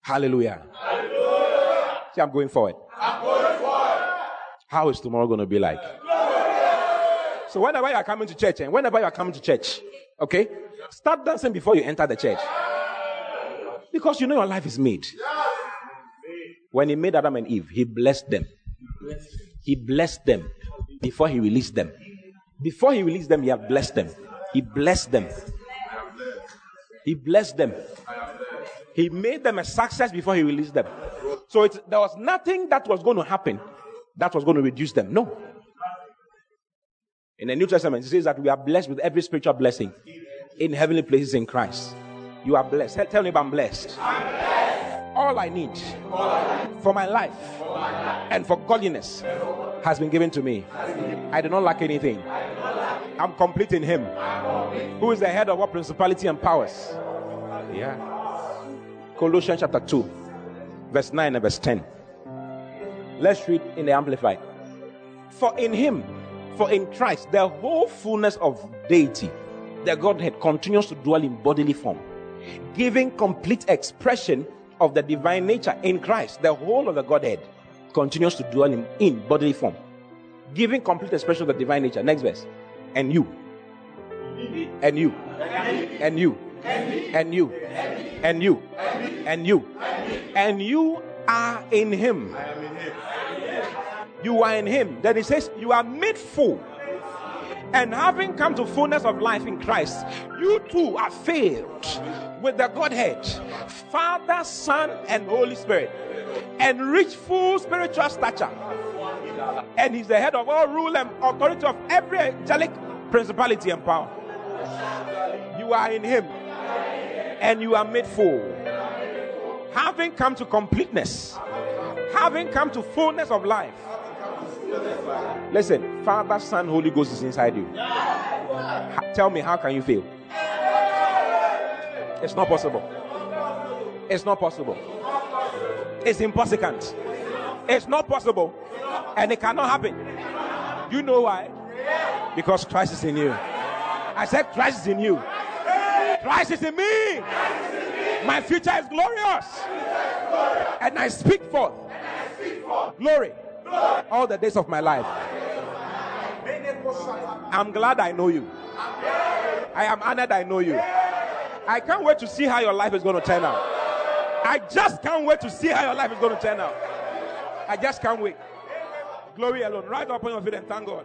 Hallelujah. Hallelujah. See, I'm going forward. I'm going forward. How is tomorrow going to be like? So whenever you are coming to church and whenever you are coming to church, okay, start dancing before you enter the church. Because you know your life is made. When he made Adam and Eve, he blessed them. He blessed them before he released them. Before he released them, he had blessed them. He blessed them. He blessed them. He made them a success before he released them. So there was nothing that was going to happen that was going to reduce them. No. In the New Testament, it says that we are blessed with every spiritual blessing in heavenly places in Christ. You are blessed. Tell me I'm blessed. I'm blessed. All I need, All I for, my life, for my life and for godliness has been given to me. I do not lack anything. I'm complete in Him, who is the head of all principality and powers. Yeah. Colossians chapter 2, verse 9 and verse 10. Let's read in the Amplified. For in Him, for in Christ, the whole fullness of deity, the Godhead continues to dwell in bodily form, giving complete expression of the divine nature in Christ. The whole of the Godhead continues to dwell in, in bodily form, giving complete expression of the divine nature. Next verse and you, and you, and you, and you, and you, and you, and you are in Him. You are in Him. Then He says, You are made full. And having come to fullness of life in Christ, you too are filled with the Godhead, Father, Son, and Holy Spirit, and reach full spiritual stature. And He's the head of all rule and authority of every angelic principality and power. You are in Him and you are made full. Having come to completeness, having come to fullness of life. Listen, Father, Son, Holy Ghost is inside you. Tell me, how can you fail? It's not possible. It's not possible. It's impossible. It's not possible. And it cannot happen. You know why? Because Christ is in you. I said, Christ is in you. Christ is in me. My future is glorious. And I speak forth glory all the days of my life. I'm glad I know you. I am honored I know you. I can't wait to see how your life is going to turn out. I just can't wait to see how your life is going to turn out. I just can't wait. Glory alone. Right up on your feet and thank God.